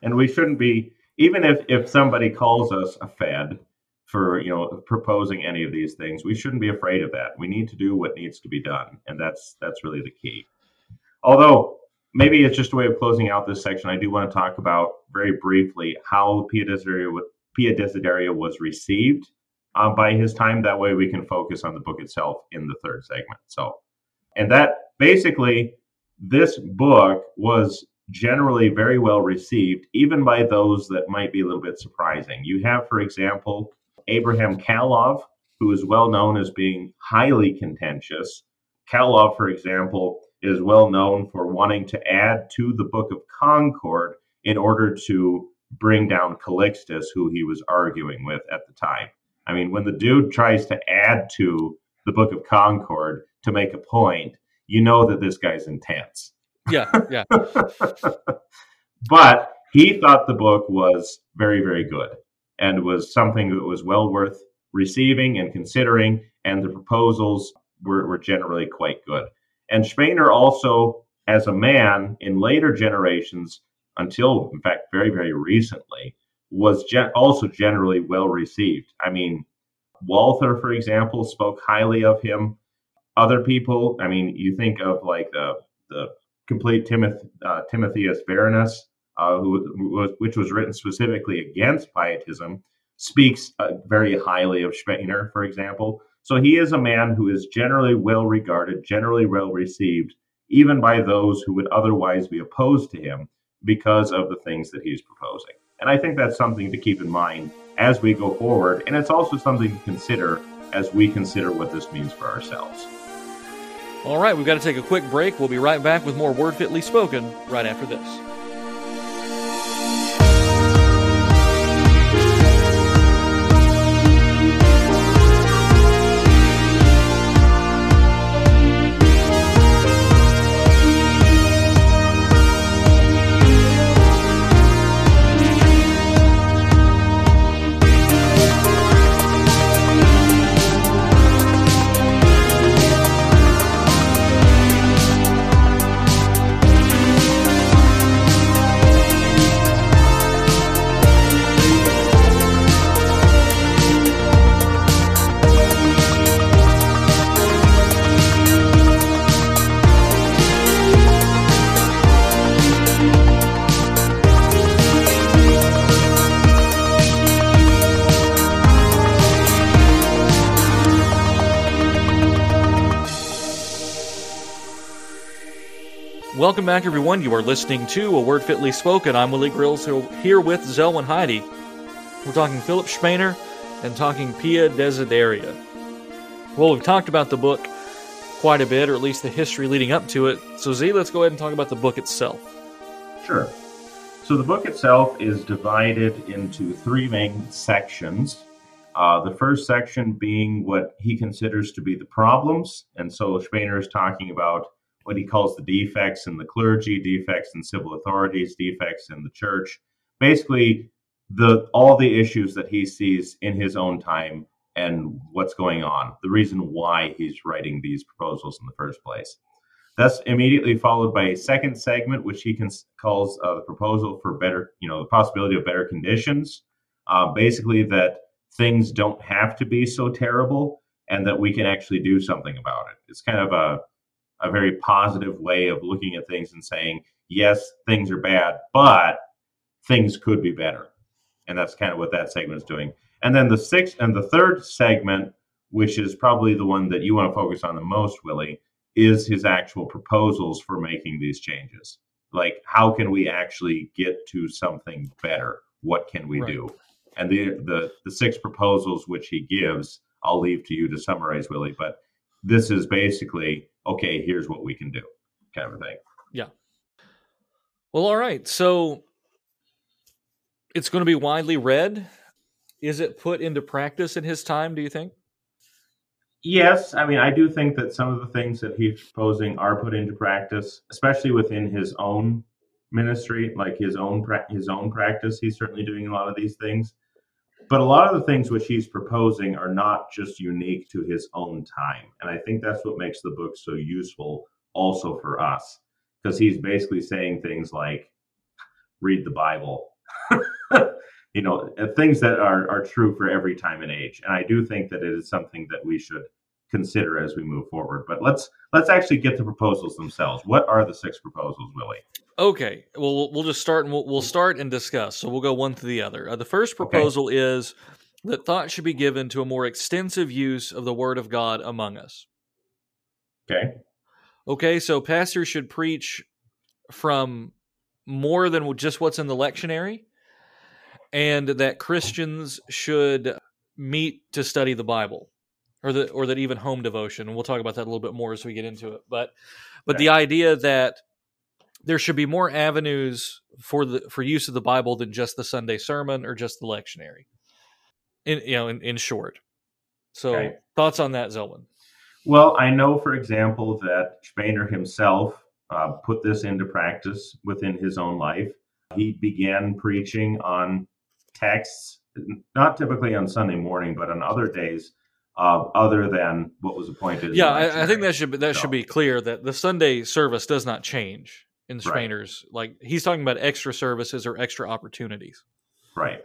Speaker 2: And we shouldn't be, even if if somebody calls us a fad for you know proposing any of these things, we shouldn't be afraid of that. We need to do what needs to be done, and that's that's really the key. Although maybe it's just a way of closing out this section. I do want to talk about very briefly how Pia Desideria, Pia was received uh, by his time. That way we can focus on the book itself in the third segment. So, and that basically, this book was generally very well received, even by those that might be a little bit surprising. You have, for example, Abraham Calov, who is well known as being highly contentious. Calov, for example, is well known for wanting to add to the Book of Concord in order to bring down Calixtus, who he was arguing with at the time. I mean, when the dude tries to add to the Book of Concord to make a point, you know that this guy's intense.
Speaker 1: Yeah, yeah.
Speaker 2: but he thought the book was very, very good and was something that was well worth receiving and considering, and the proposals were, were generally quite good. And Spener also, as a man in later generations, until in fact very, very recently, was gen- also generally well received. I mean, Walther, for example, spoke highly of him. Other people, I mean, you think of like the the complete Timoth- uh, Timotheus Verinus, uh, who, which was written specifically against pietism, speaks uh, very highly of Spener, for example. So he is a man who is generally well regarded, generally well received, even by those who would otherwise be opposed to him because of the things that he's proposing. And I think that's something to keep in mind as we go forward. And it's also something to consider as we consider what this means for ourselves.
Speaker 1: All right, we've got to take a quick break. We'll be right back with more Word Fitly Spoken right after this. Welcome back, everyone. You are listening to A Word Fitly Spoken. I'm Willie Grills here with Zelwyn Heide. We're talking Philipp Spener and talking Pia Desideria. Well, we've talked about the book quite a bit, or at least the history leading up to it. So, Z, let's go ahead and talk about the book itself.
Speaker 2: Sure. So the book itself is divided into three main sections. Uh, the first section being what he considers to be the problems. And so Spener is talking about what he calls the defects in the clergy, defects in civil authorities, defects in the church. Basically, the all the issues that he sees in his own time and what's going on, the reason why he's writing these proposals in the first place. That's immediately followed by a second segment, which he calls uh, the proposal for better, you know, the possibility of better conditions. Uh, basically, that things don't have to be so terrible and that we can actually do something about it. It's kind of a, a very positive way of looking at things and saying, yes, things are bad, but things could be better. And that's kind of what that segment is doing. And then the sixth and the third segment, which is probably the one that you want to focus on the most, Willie, is his actual proposals for making these changes. Like, how can we actually get to something better? What can we right. do? And the, the the six proposals which he gives, I'll leave to you to summarize, Willie. But this is basically okay. Here's what we can do, kind of a thing.
Speaker 1: Yeah. Well, all right. So it's going to be widely read. Is it put into practice in his time? Do you think?
Speaker 2: Yes, I mean, I do think that some of the things that he's proposing are put into practice, especially within his own ministry, like his own his own practice. He's certainly doing a lot of these things, but a lot of the things which he's proposing are not just unique to his own time, and I think that's what makes the book so useful, also for us, because he's basically saying things like, "Read the Bible." you know uh, things that are are true for every time and age. And i do think that it is something that we should consider as we move forward. But let's let's actually get the proposals themselves. What are the six proposals willie
Speaker 1: okay well we'll just start and we'll, we'll start and discuss so we'll go one to the other uh, the first proposal okay. is that thought should be given to a more extensive use of the word of god among us
Speaker 2: okay
Speaker 1: okay so pastors should preach from more than just what's in the lectionary and that Christians should meet to study the Bible, or that or that even home devotion. And we'll talk about that a little bit more as we get into it. But but okay. the idea that there should be more avenues for the for use of the Bible than just the Sunday sermon or just the lectionary. In you know, in, in short. So okay. thoughts on that, Zelwyn?
Speaker 2: Well, I know, for example, that Spener himself uh, put this into practice within his own life. He began preaching on texts, not typically on Sunday morning, but on other days, uh, other than what was appointed.
Speaker 1: Yeah, I, I, think that should be, that so. should be clear that the Sunday service does not change in the Spener's. Right. Like he's talking about extra services or extra opportunities.
Speaker 2: Right,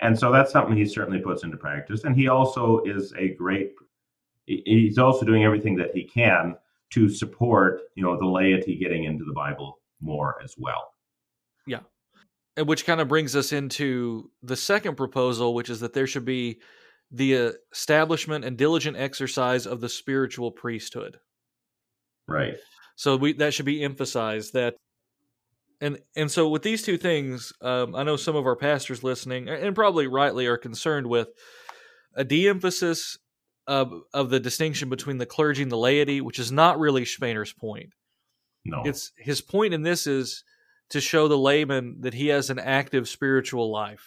Speaker 2: and so that's something he certainly puts into practice, and he also is a great. He's also doing everything that he can to support, you know, the laity getting into the Bible more as well.
Speaker 1: Yeah, And which kind of brings us into the second proposal, which is that there should be the establishment and diligent exercise of the spiritual priesthood.
Speaker 2: Right.
Speaker 1: So we that should be emphasized that and and so with these two things, um, I know some of our pastors listening, and probably rightly, are concerned with a de-emphasis of of the distinction between the clergy and the laity, which is not really Spener's point.
Speaker 2: No,
Speaker 1: it's his point in this is to show the layman that he has an active spiritual life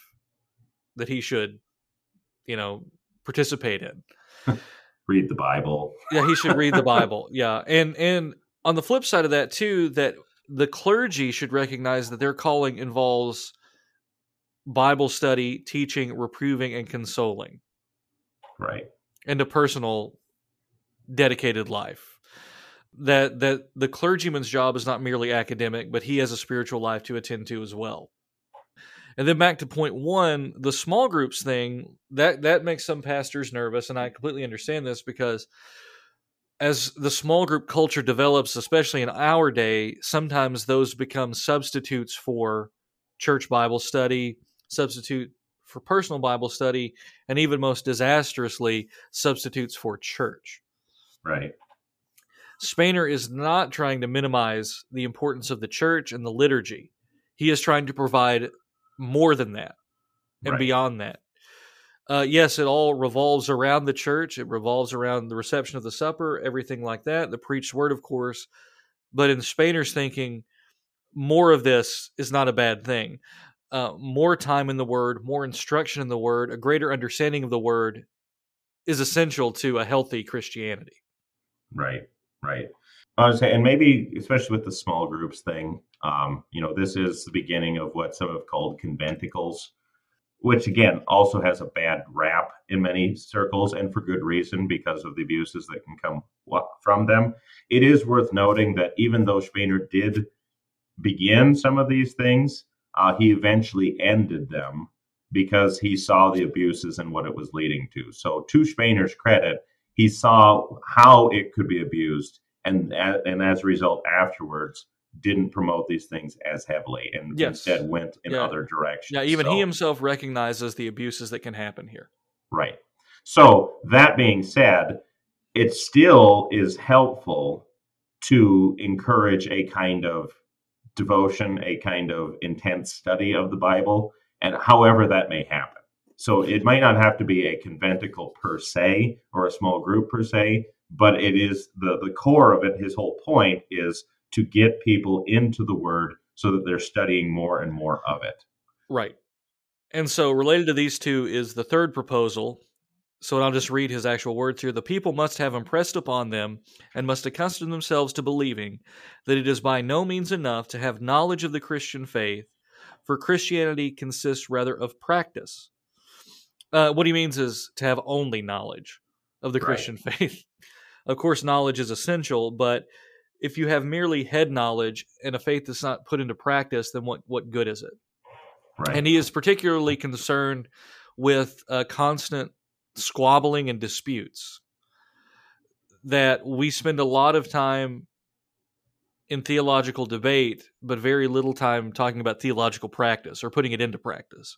Speaker 1: that he should, you know, participate in.
Speaker 2: read the Bible.
Speaker 1: yeah, he should read the Bible. Yeah. And and on the flip side of that too, that the clergy should recognize that their calling involves Bible study, teaching, reproving, and consoling.
Speaker 2: Right.
Speaker 1: And a personal dedicated life that that the clergyman's job is not merely academic, but he has a spiritual life to attend to as well. And then back to point one, the small groups thing that that makes some pastors nervous, and I completely understand this because as the small group culture develops, especially in our day, sometimes those become substitutes for church Bible study, substitute for personal Bible study, and even most disastrously, substitutes for church.
Speaker 2: Right.
Speaker 1: Spener is not trying to minimize the importance of the church and the liturgy. He is trying to provide more than that and right. beyond that. Uh, yes, it all revolves around the church. It revolves around the reception of the supper, everything like that. The preached word, of course. But in Spener's thinking, more of this is not a bad thing. Uh, more time in the word, more instruction in the word, a greater understanding of the word is essential to a healthy Christianity.
Speaker 2: Right, right. I was saying, and maybe especially with the small groups thing, um, you know, this is the beginning of what some have called conventicles, which again also has a bad rap in many circles and for good reason because of the abuses that can come from them. It is worth noting that even though Spener did begin some of these things, uh, he eventually ended them because he saw the abuses and what it was leading to. So, to Spener's credit, he saw how it could be abused, and and as a result, afterwards, didn't promote these things as heavily, and yes. instead went in yeah. other directions.
Speaker 1: Yeah, even so, he himself recognizes the abuses that can happen here.
Speaker 2: Right. So that being said, it still is helpful to encourage a kind of devotion, a kind of intense study of the Bible, and however that may happen. So it might not have to be a conventicle per se or a small group per se, but it is the, the core of it. His whole point is to get people into the word so that they're studying more and more of it.
Speaker 1: Right. And so related to these two is the third proposal, so I'll just read his actual words here. The people must have impressed upon them and must accustom themselves to believing that it is by no means enough to have knowledge of the Christian faith, for Christianity consists rather of practice. Uh, what he means is to have only knowledge of the right. Christian faith. of course, knowledge is essential, but if you have merely head knowledge and a faith that's not put into practice, then what, what good is it? Right. And he is particularly concerned with a constant squabbling and disputes that we spend a lot of time in theological debate but very little time talking about theological practice or putting it into practice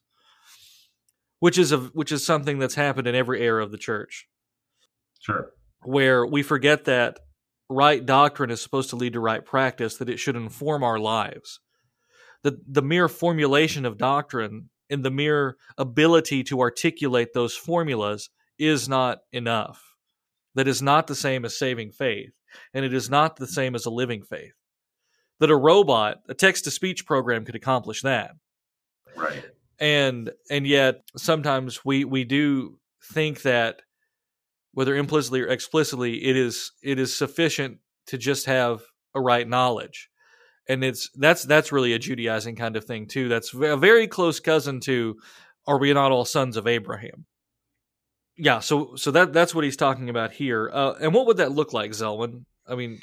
Speaker 1: which is a which is something that's happened in every era of the church
Speaker 2: sure
Speaker 1: where we forget that right doctrine is supposed to lead to right practice that it should inform our lives the the mere formulation of doctrine and the mere ability to articulate those formulas is not enough. That is not the same as saving faith, and it is not the same as a living faith. That a robot, a text to speech program could accomplish that.
Speaker 2: Right.
Speaker 1: And and yet sometimes we we do think that whether implicitly or explicitly it is it is sufficient to just have a right knowledge and it's that's that's really a Judaizing kind of thing too. That's a very close cousin to "Are we not all sons of Abraham?" Yeah, so so that that's what he's talking about here. Uh, and what would that look like, Zelwyn? I mean,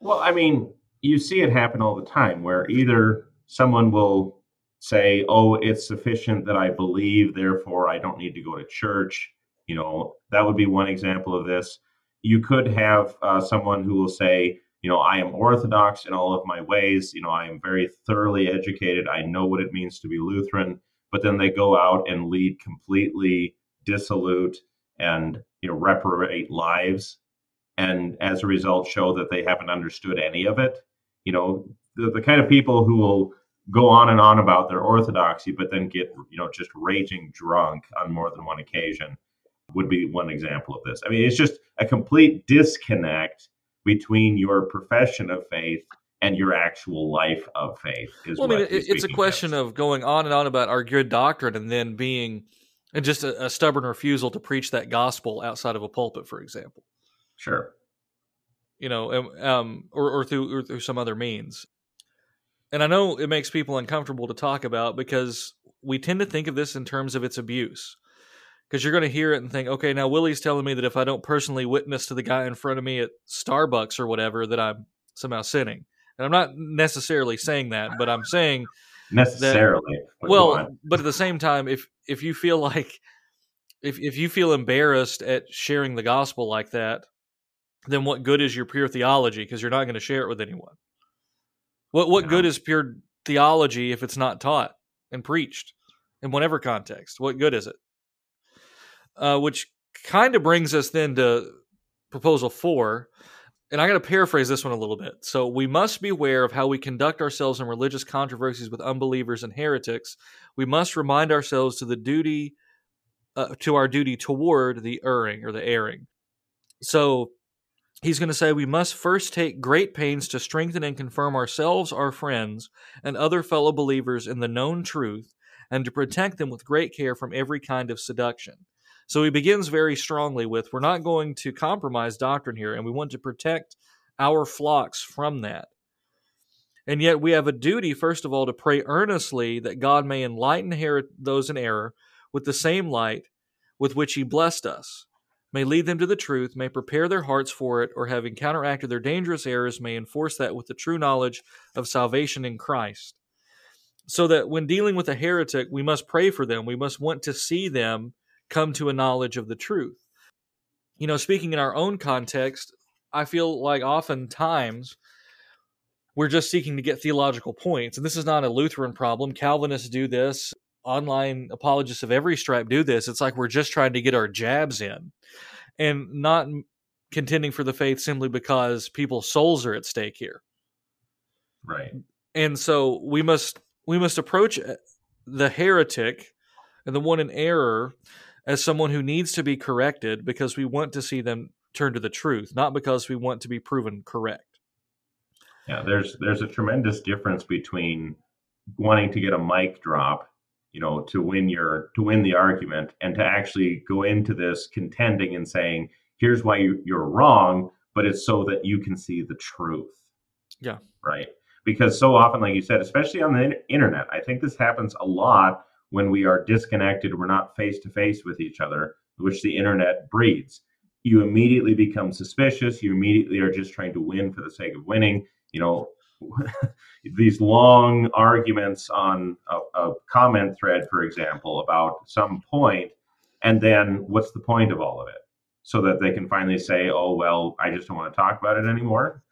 Speaker 2: well, I mean, you see it happen all the time where either someone will say, "Oh, it's sufficient that I believe, therefore I don't need to go to church." You know, that would be one example of this. You could have uh, someone who will say, you know, I am orthodox in all of my ways. You know, I am very thoroughly educated. I know what it means to be Lutheran. But then they go out and lead completely dissolute and you know reprobate lives, and as a result, show that they haven't understood any of it. You know, the, the kind of people who will go on and on about their orthodoxy, but then get you know just raging drunk on more than one occasion would be one example of this. I mean, it's just a complete disconnect between your profession of faith and your actual life of faith.
Speaker 1: well, I mean, it's a question of. of going on and on about our good doctrine and then being and just a, a, stubborn refusal to preach that gospel outside of a pulpit, for example.
Speaker 2: Sure.
Speaker 1: You know, um, um or, or through or through some other means. And I know it makes people uncomfortable to talk about because we tend to think of this in terms of its abuse because you're going to hear it and think, okay, now Willie's telling me that if I don't personally witness to the guy in front of me at Starbucks or whatever, that I'm somehow sinning. And I'm not necessarily saying that, but I'm saying
Speaker 2: necessarily.
Speaker 1: That, well, but at the same time, if if you feel like if if you feel embarrassed at sharing the gospel like that, then what good is your pure theology? Because you're not going to share it with anyone. What what no. good is pure theology if it's not taught and preached in whatever context? What good is it? Uh, which kind of brings us then to proposal four. And I got to paraphrase this one a little bit. So, we must beware of how we conduct ourselves in religious controversies with unbelievers and heretics. We must remind ourselves to the duty, uh, to our duty toward the erring or the erring. So he's going to say we must first take great pains to strengthen and confirm ourselves, our friends, and other fellow believers in the known truth, and to protect them with great care from every kind of seduction. So he begins very strongly with we're not going to compromise doctrine here, and we want to protect our flocks from that. And yet we have a duty, first of all, to pray earnestly that God may enlighten those in error with the same light with which he blessed us may lead them to the truth, may prepare their hearts for it, or having counteracted their dangerous errors, may enforce that with the true knowledge of salvation in Christ. So that when dealing with a heretic, we must pray for them. We must want to see them come to a knowledge of the truth. You know, speaking in our own context, I feel like oftentimes we're just seeking to get theological points. And this is not a Lutheran problem. Calvinists do this online apologists of every stripe do this. It's like we're just trying to get our jabs in and not contending for the faith simply because people's souls are at stake here.
Speaker 2: Right.
Speaker 1: And so we must we must approach uh, the heretic and the one in error as someone who needs to be corrected because we want to see them turn to the truth, not because we want to be proven correct.
Speaker 2: Yeah, there's there's a tremendous difference between wanting to get a mic drop you know to win your to win the argument and to actually go into this contending and saying here's why you, you're wrong but it's so that you can see the truth.
Speaker 1: Yeah.
Speaker 2: Right? Because so often like you said especially on the internet i think this happens a lot when we are disconnected we're not face to face with each other which the internet breeds. You immediately become suspicious. You immediately are just trying to win for the sake of winning. You know these long arguments on a, a, comment thread, for example, about some point, and then what's the point of all of it? So that they can finally say, "Oh well, I just don't want to talk about it anymore,"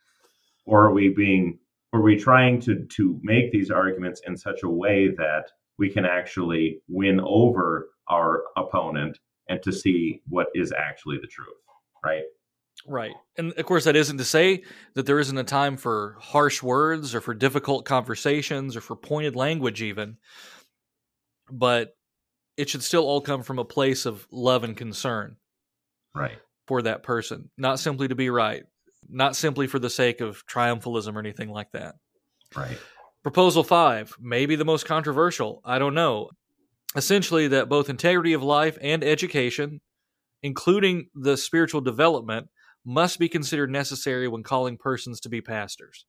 Speaker 2: or are we being, are we trying to to make these arguments in such a way that we can actually win over our opponent and to see what is actually the truth, right?
Speaker 1: Right. And of course, that isn't to say that there isn't a time for harsh words or for difficult conversations or for pointed language, even. But it should still all come from a place of love and concern.
Speaker 2: Right.
Speaker 1: For that person, not simply to be right, not simply for the sake of triumphalism or anything like that.
Speaker 2: Right.
Speaker 1: Proposal five, maybe the most controversial. I don't know. Essentially, that both integrity of life and education, including the spiritual development, must be considered necessary when calling persons to be pastors.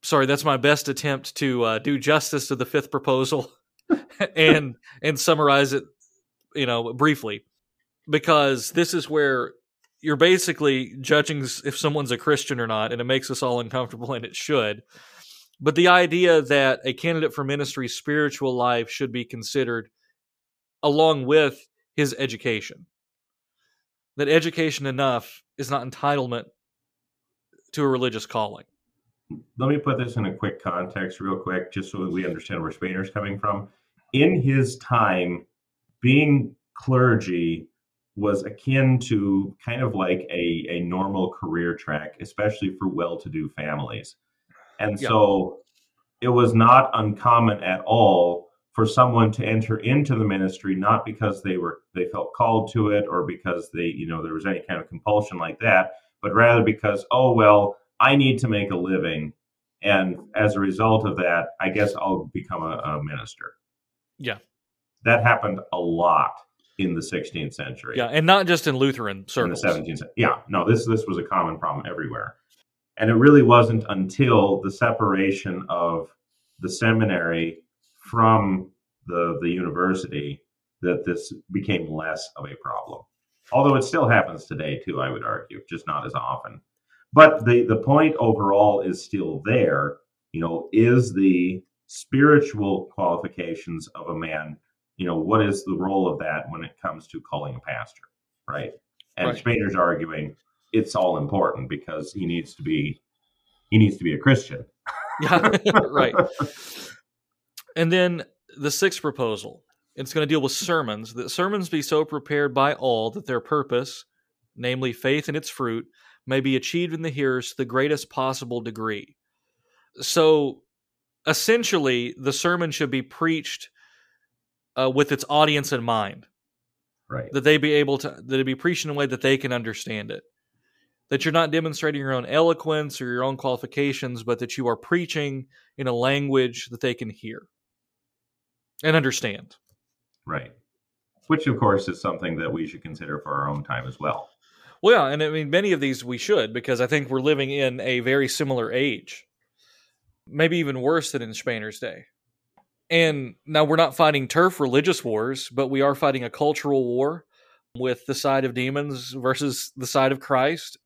Speaker 1: Sorry, that's my best attempt to uh, do justice to the fifth proposal and and summarize it, you know, briefly, because this is where you're basically judging if someone's a Christian or not, and it makes us all uncomfortable, and it should. But the idea that a candidate for ministry's spiritual life should be considered along with his education that education enough is not entitlement to a religious calling.
Speaker 2: Let me put this in a quick context, real quick, just so we understand where Spener's coming from. In his time, being clergy was akin to kind of like a, a normal career track, especially for well to do families. And yeah. so it was not uncommon at all for someone to enter into the ministry not because they were they felt called to it or because they you know there was any kind of compulsion like that but rather because oh well i need to make a living. And as a result of that i guess i'll become a, a minister.
Speaker 1: Yeah.
Speaker 2: That happened a lot in the 16th century.
Speaker 1: Yeah and not just in lutheran circles
Speaker 2: in the 17th century. yeah no this this was a common problem everywhere and it really wasn't until the separation of the seminary from the, the university that this became less of a problem. Although it still happens today too, I would argue, just not as often. But the, the point overall is still there. You know, is the spiritual qualifications of a man, you know, what is the role of that when it comes to calling a pastor, right? And right. Spener's arguing it's all important because he needs to be he needs to be a Christian.
Speaker 1: yeah, right. And then the sixth proposal. It's going to deal with sermons. That sermons be so prepared by all that their purpose, namely faith and its fruit, may be achieved in the hearers to the greatest possible degree. So, essentially, the sermon should be preached uh, with its audience in mind.
Speaker 2: Right.
Speaker 1: That they be able to that it be preached in a way that they can understand it. That you're not demonstrating your own eloquence or your own qualifications, but that you are preaching in a language that they can hear and understand.
Speaker 2: Right. Which, of course, is something that we should consider for our own time as well.
Speaker 1: Well, yeah, and I mean, many of these we should because I think we're living in a very similar age, maybe even worse than in Spener's day. And now we're not fighting turf religious wars, but we are fighting a cultural war with the side of demons versus the side of Christ.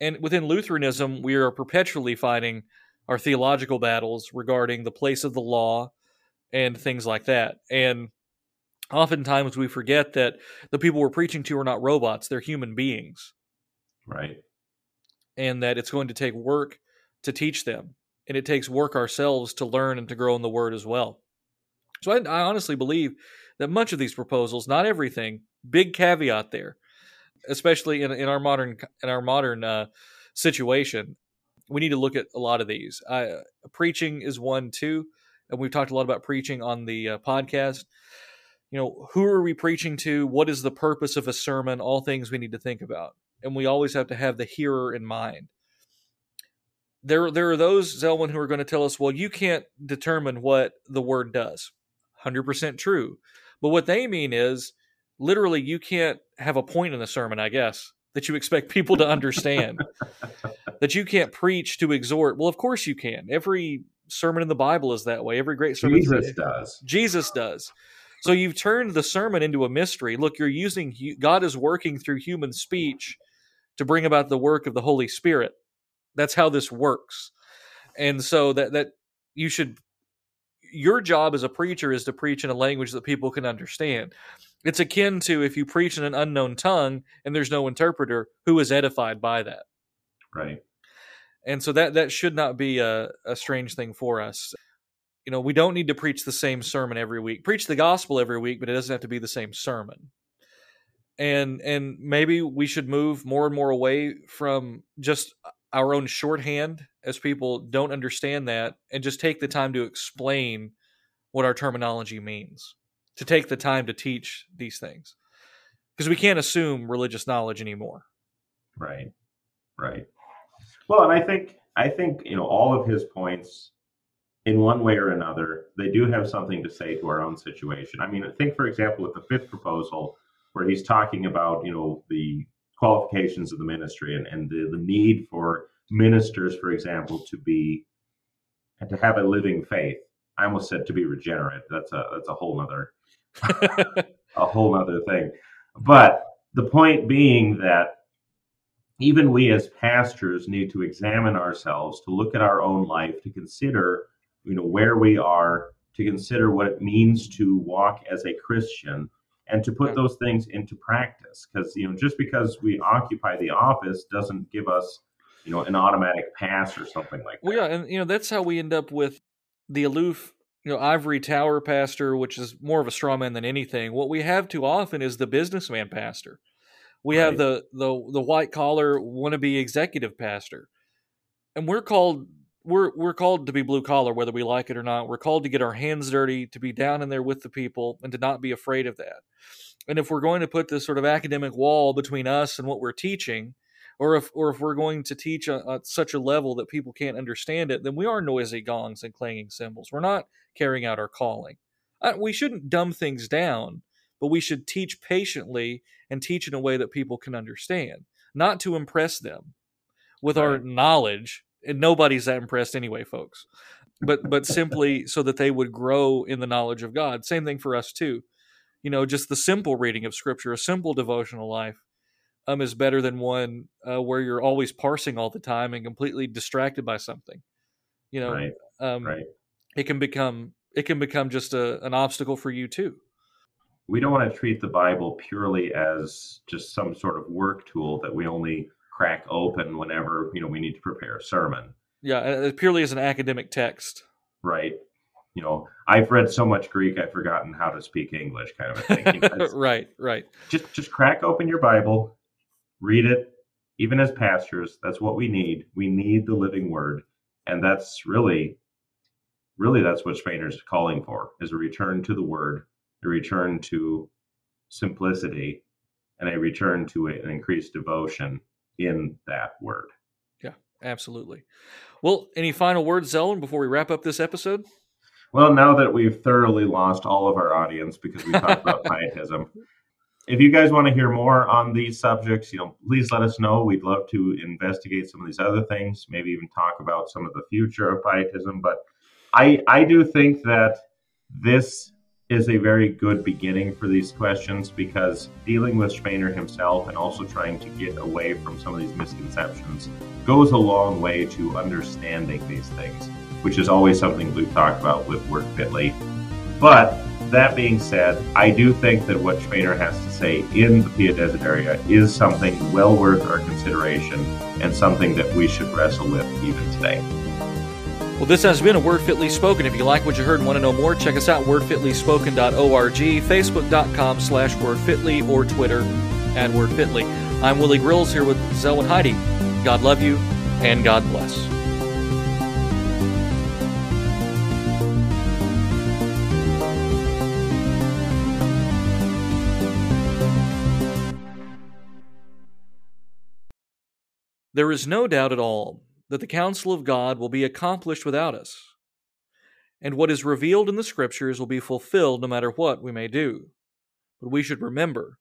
Speaker 1: And within Lutheranism, we are perpetually fighting our theological battles regarding the place of the law and things like that. And oftentimes we forget that the people we're preaching to are not robots, they're human beings.
Speaker 2: Right.
Speaker 1: And that it's going to take work to teach them. And it takes work ourselves to learn and to grow in the word as well. So I, I honestly believe that much of these proposals, not everything, big caveat there, especially in, in our modern in our modern uh, situation, we need to look at a lot of these. Uh, preaching is one too, and we've talked a lot about preaching on the uh, podcast. You know, who are we preaching to? What is the purpose of a sermon? All things we need to think about, and we always have to have the hearer in mind. There, there are those Zelwyn who are going to tell us, "Well, you can't determine what the word does." 100% true. But what they mean is literally you can't have a point in the sermon, I guess, that you expect people to understand. that you can't preach to exhort. Well, of course you can. Every sermon in the Bible is that way. Every great sermon
Speaker 2: Jesus does.
Speaker 1: Jesus does. So you've turned the sermon into a mystery. Look, you're using God is working through human speech to bring about the work of the Holy Spirit. That's how this works. And so that that you should your job as a preacher is to preach in a language that people can understand. It's akin to if you preach in an unknown tongue and there's no interpreter, who is edified by that?
Speaker 2: Right.
Speaker 1: And so that that should not be a, a strange thing for us. You know, we don't need to preach the same sermon every week. Preach the gospel every week, but it doesn't have to be the same sermon. And and maybe we should move more and more away from just our own shorthand as people don't understand that and just take the time to explain what our terminology means to take the time to teach these things. Because we can't assume religious knowledge anymore.
Speaker 2: Right. Right. Well and i think i think you know all of his points in one way or another they do have something to say to our own situation. I mean think for example with the fifth proposal where he's talking about you know the qualifications of the ministry and, and the, the need for ministers, for example, to be to have a living faith. I almost said to be regenerate. That's a that's a whole nother a whole other thing. But the point being that even we as pastors need to examine ourselves, to look at our own life, to consider, you know, where we are, to consider what it means to walk as a Christian, and to put hmm. those things into practice. Because you know, just because we occupy the office doesn't give us, you know, an automatic pass or something like that.
Speaker 1: Well, yeah, and you know that's how we end up with the aloof, you know, ivory tower pastor, which is more of a straw man than anything. What we have too often is the businessman pastor. We right. have the the the white collar wannabe executive pastor, and we're called we're we're called to be blue collar whether we like it or not. We're called to get our hands dirty, to be down in there with the people, and to not be afraid of that. And if we're going to put this sort of academic wall between us and what we're teaching, or if or if we're going to teach at such a level that people can't understand it, then we are noisy gongs and clanging cymbals. We're not carrying out our calling. Uh, we shouldn't dumb things down, but we should teach patiently and teach in a way that people can understand, not to impress them with right. our knowledge and nobody's that impressed anyway, folks. But but simply so that they would grow in the knowledge of God. Same thing for us too. You know, just the simple reading of Scripture, a simple devotional life, um, is better than one uh, where you're always parsing all the time and completely distracted by something. You know,
Speaker 2: right.
Speaker 1: Um,
Speaker 2: right.
Speaker 1: it can become it can become just a, an obstacle for you too.
Speaker 2: We don't want to treat the Bible purely as just some sort of work tool that we only crack open whenever you know we need to prepare a sermon.
Speaker 1: Yeah, purely as an academic text.
Speaker 2: Right. You know, I've read so much Greek, I've forgotten how to speak English, kind of a thing.
Speaker 1: You know, right, right.
Speaker 2: Just just crack open your Bible, read it. Even as pastors, that's what we need. We need the living word, and that's really, really, that's what Spener's calling for: is a return to the word, a return to simplicity and a return to an increased devotion in that word.
Speaker 1: Yeah, absolutely. Well, any final words, Zelwyn, before we wrap up this episode?
Speaker 2: Well, now that we've thoroughly lost all of our audience because we talked about pietism, if you guys want to hear more on these subjects, you know, please let us know. We'd love to investigate some of these other things, maybe even talk about some of the future of pietism. But I I do think that this is a very good beginning for these questions because dealing with Spener himself and also trying to get away from some of these misconceptions goes a long way to understanding these things, which is always something we've talked about with Word Fitly. But that being said, I do think that what Spener has to say in the Pia area is something well worth our consideration and something that we should wrestle with even today.
Speaker 1: Well, this has been a Word Fitly Spoken. If you like what you heard and want to know more, check us out, wordfitlyspoken.org, facebook.com slash wordfitly, or Twitter at wordfitly. I'm Willie Grills here with Zelwyn Heide. God love you, and God bless. There is no doubt at all that the counsel of God will be accomplished without us, and what is revealed in the Scriptures will be fulfilled no matter what we may do. But we should remember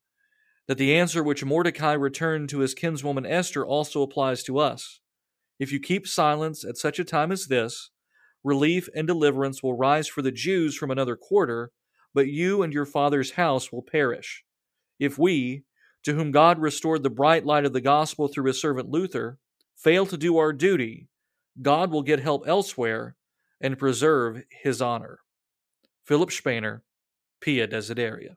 Speaker 1: that the answer which Mordecai returned to his kinswoman Esther also applies to us. If you keep silence at such a time as this, relief and deliverance will rise for the Jews from another quarter, but you and your father's house will perish. If we, to whom God restored the bright light of the gospel through his servant Luther, fail to do our duty, God will get help elsewhere and preserve his honor. Philipp Spener, Pia Desideria.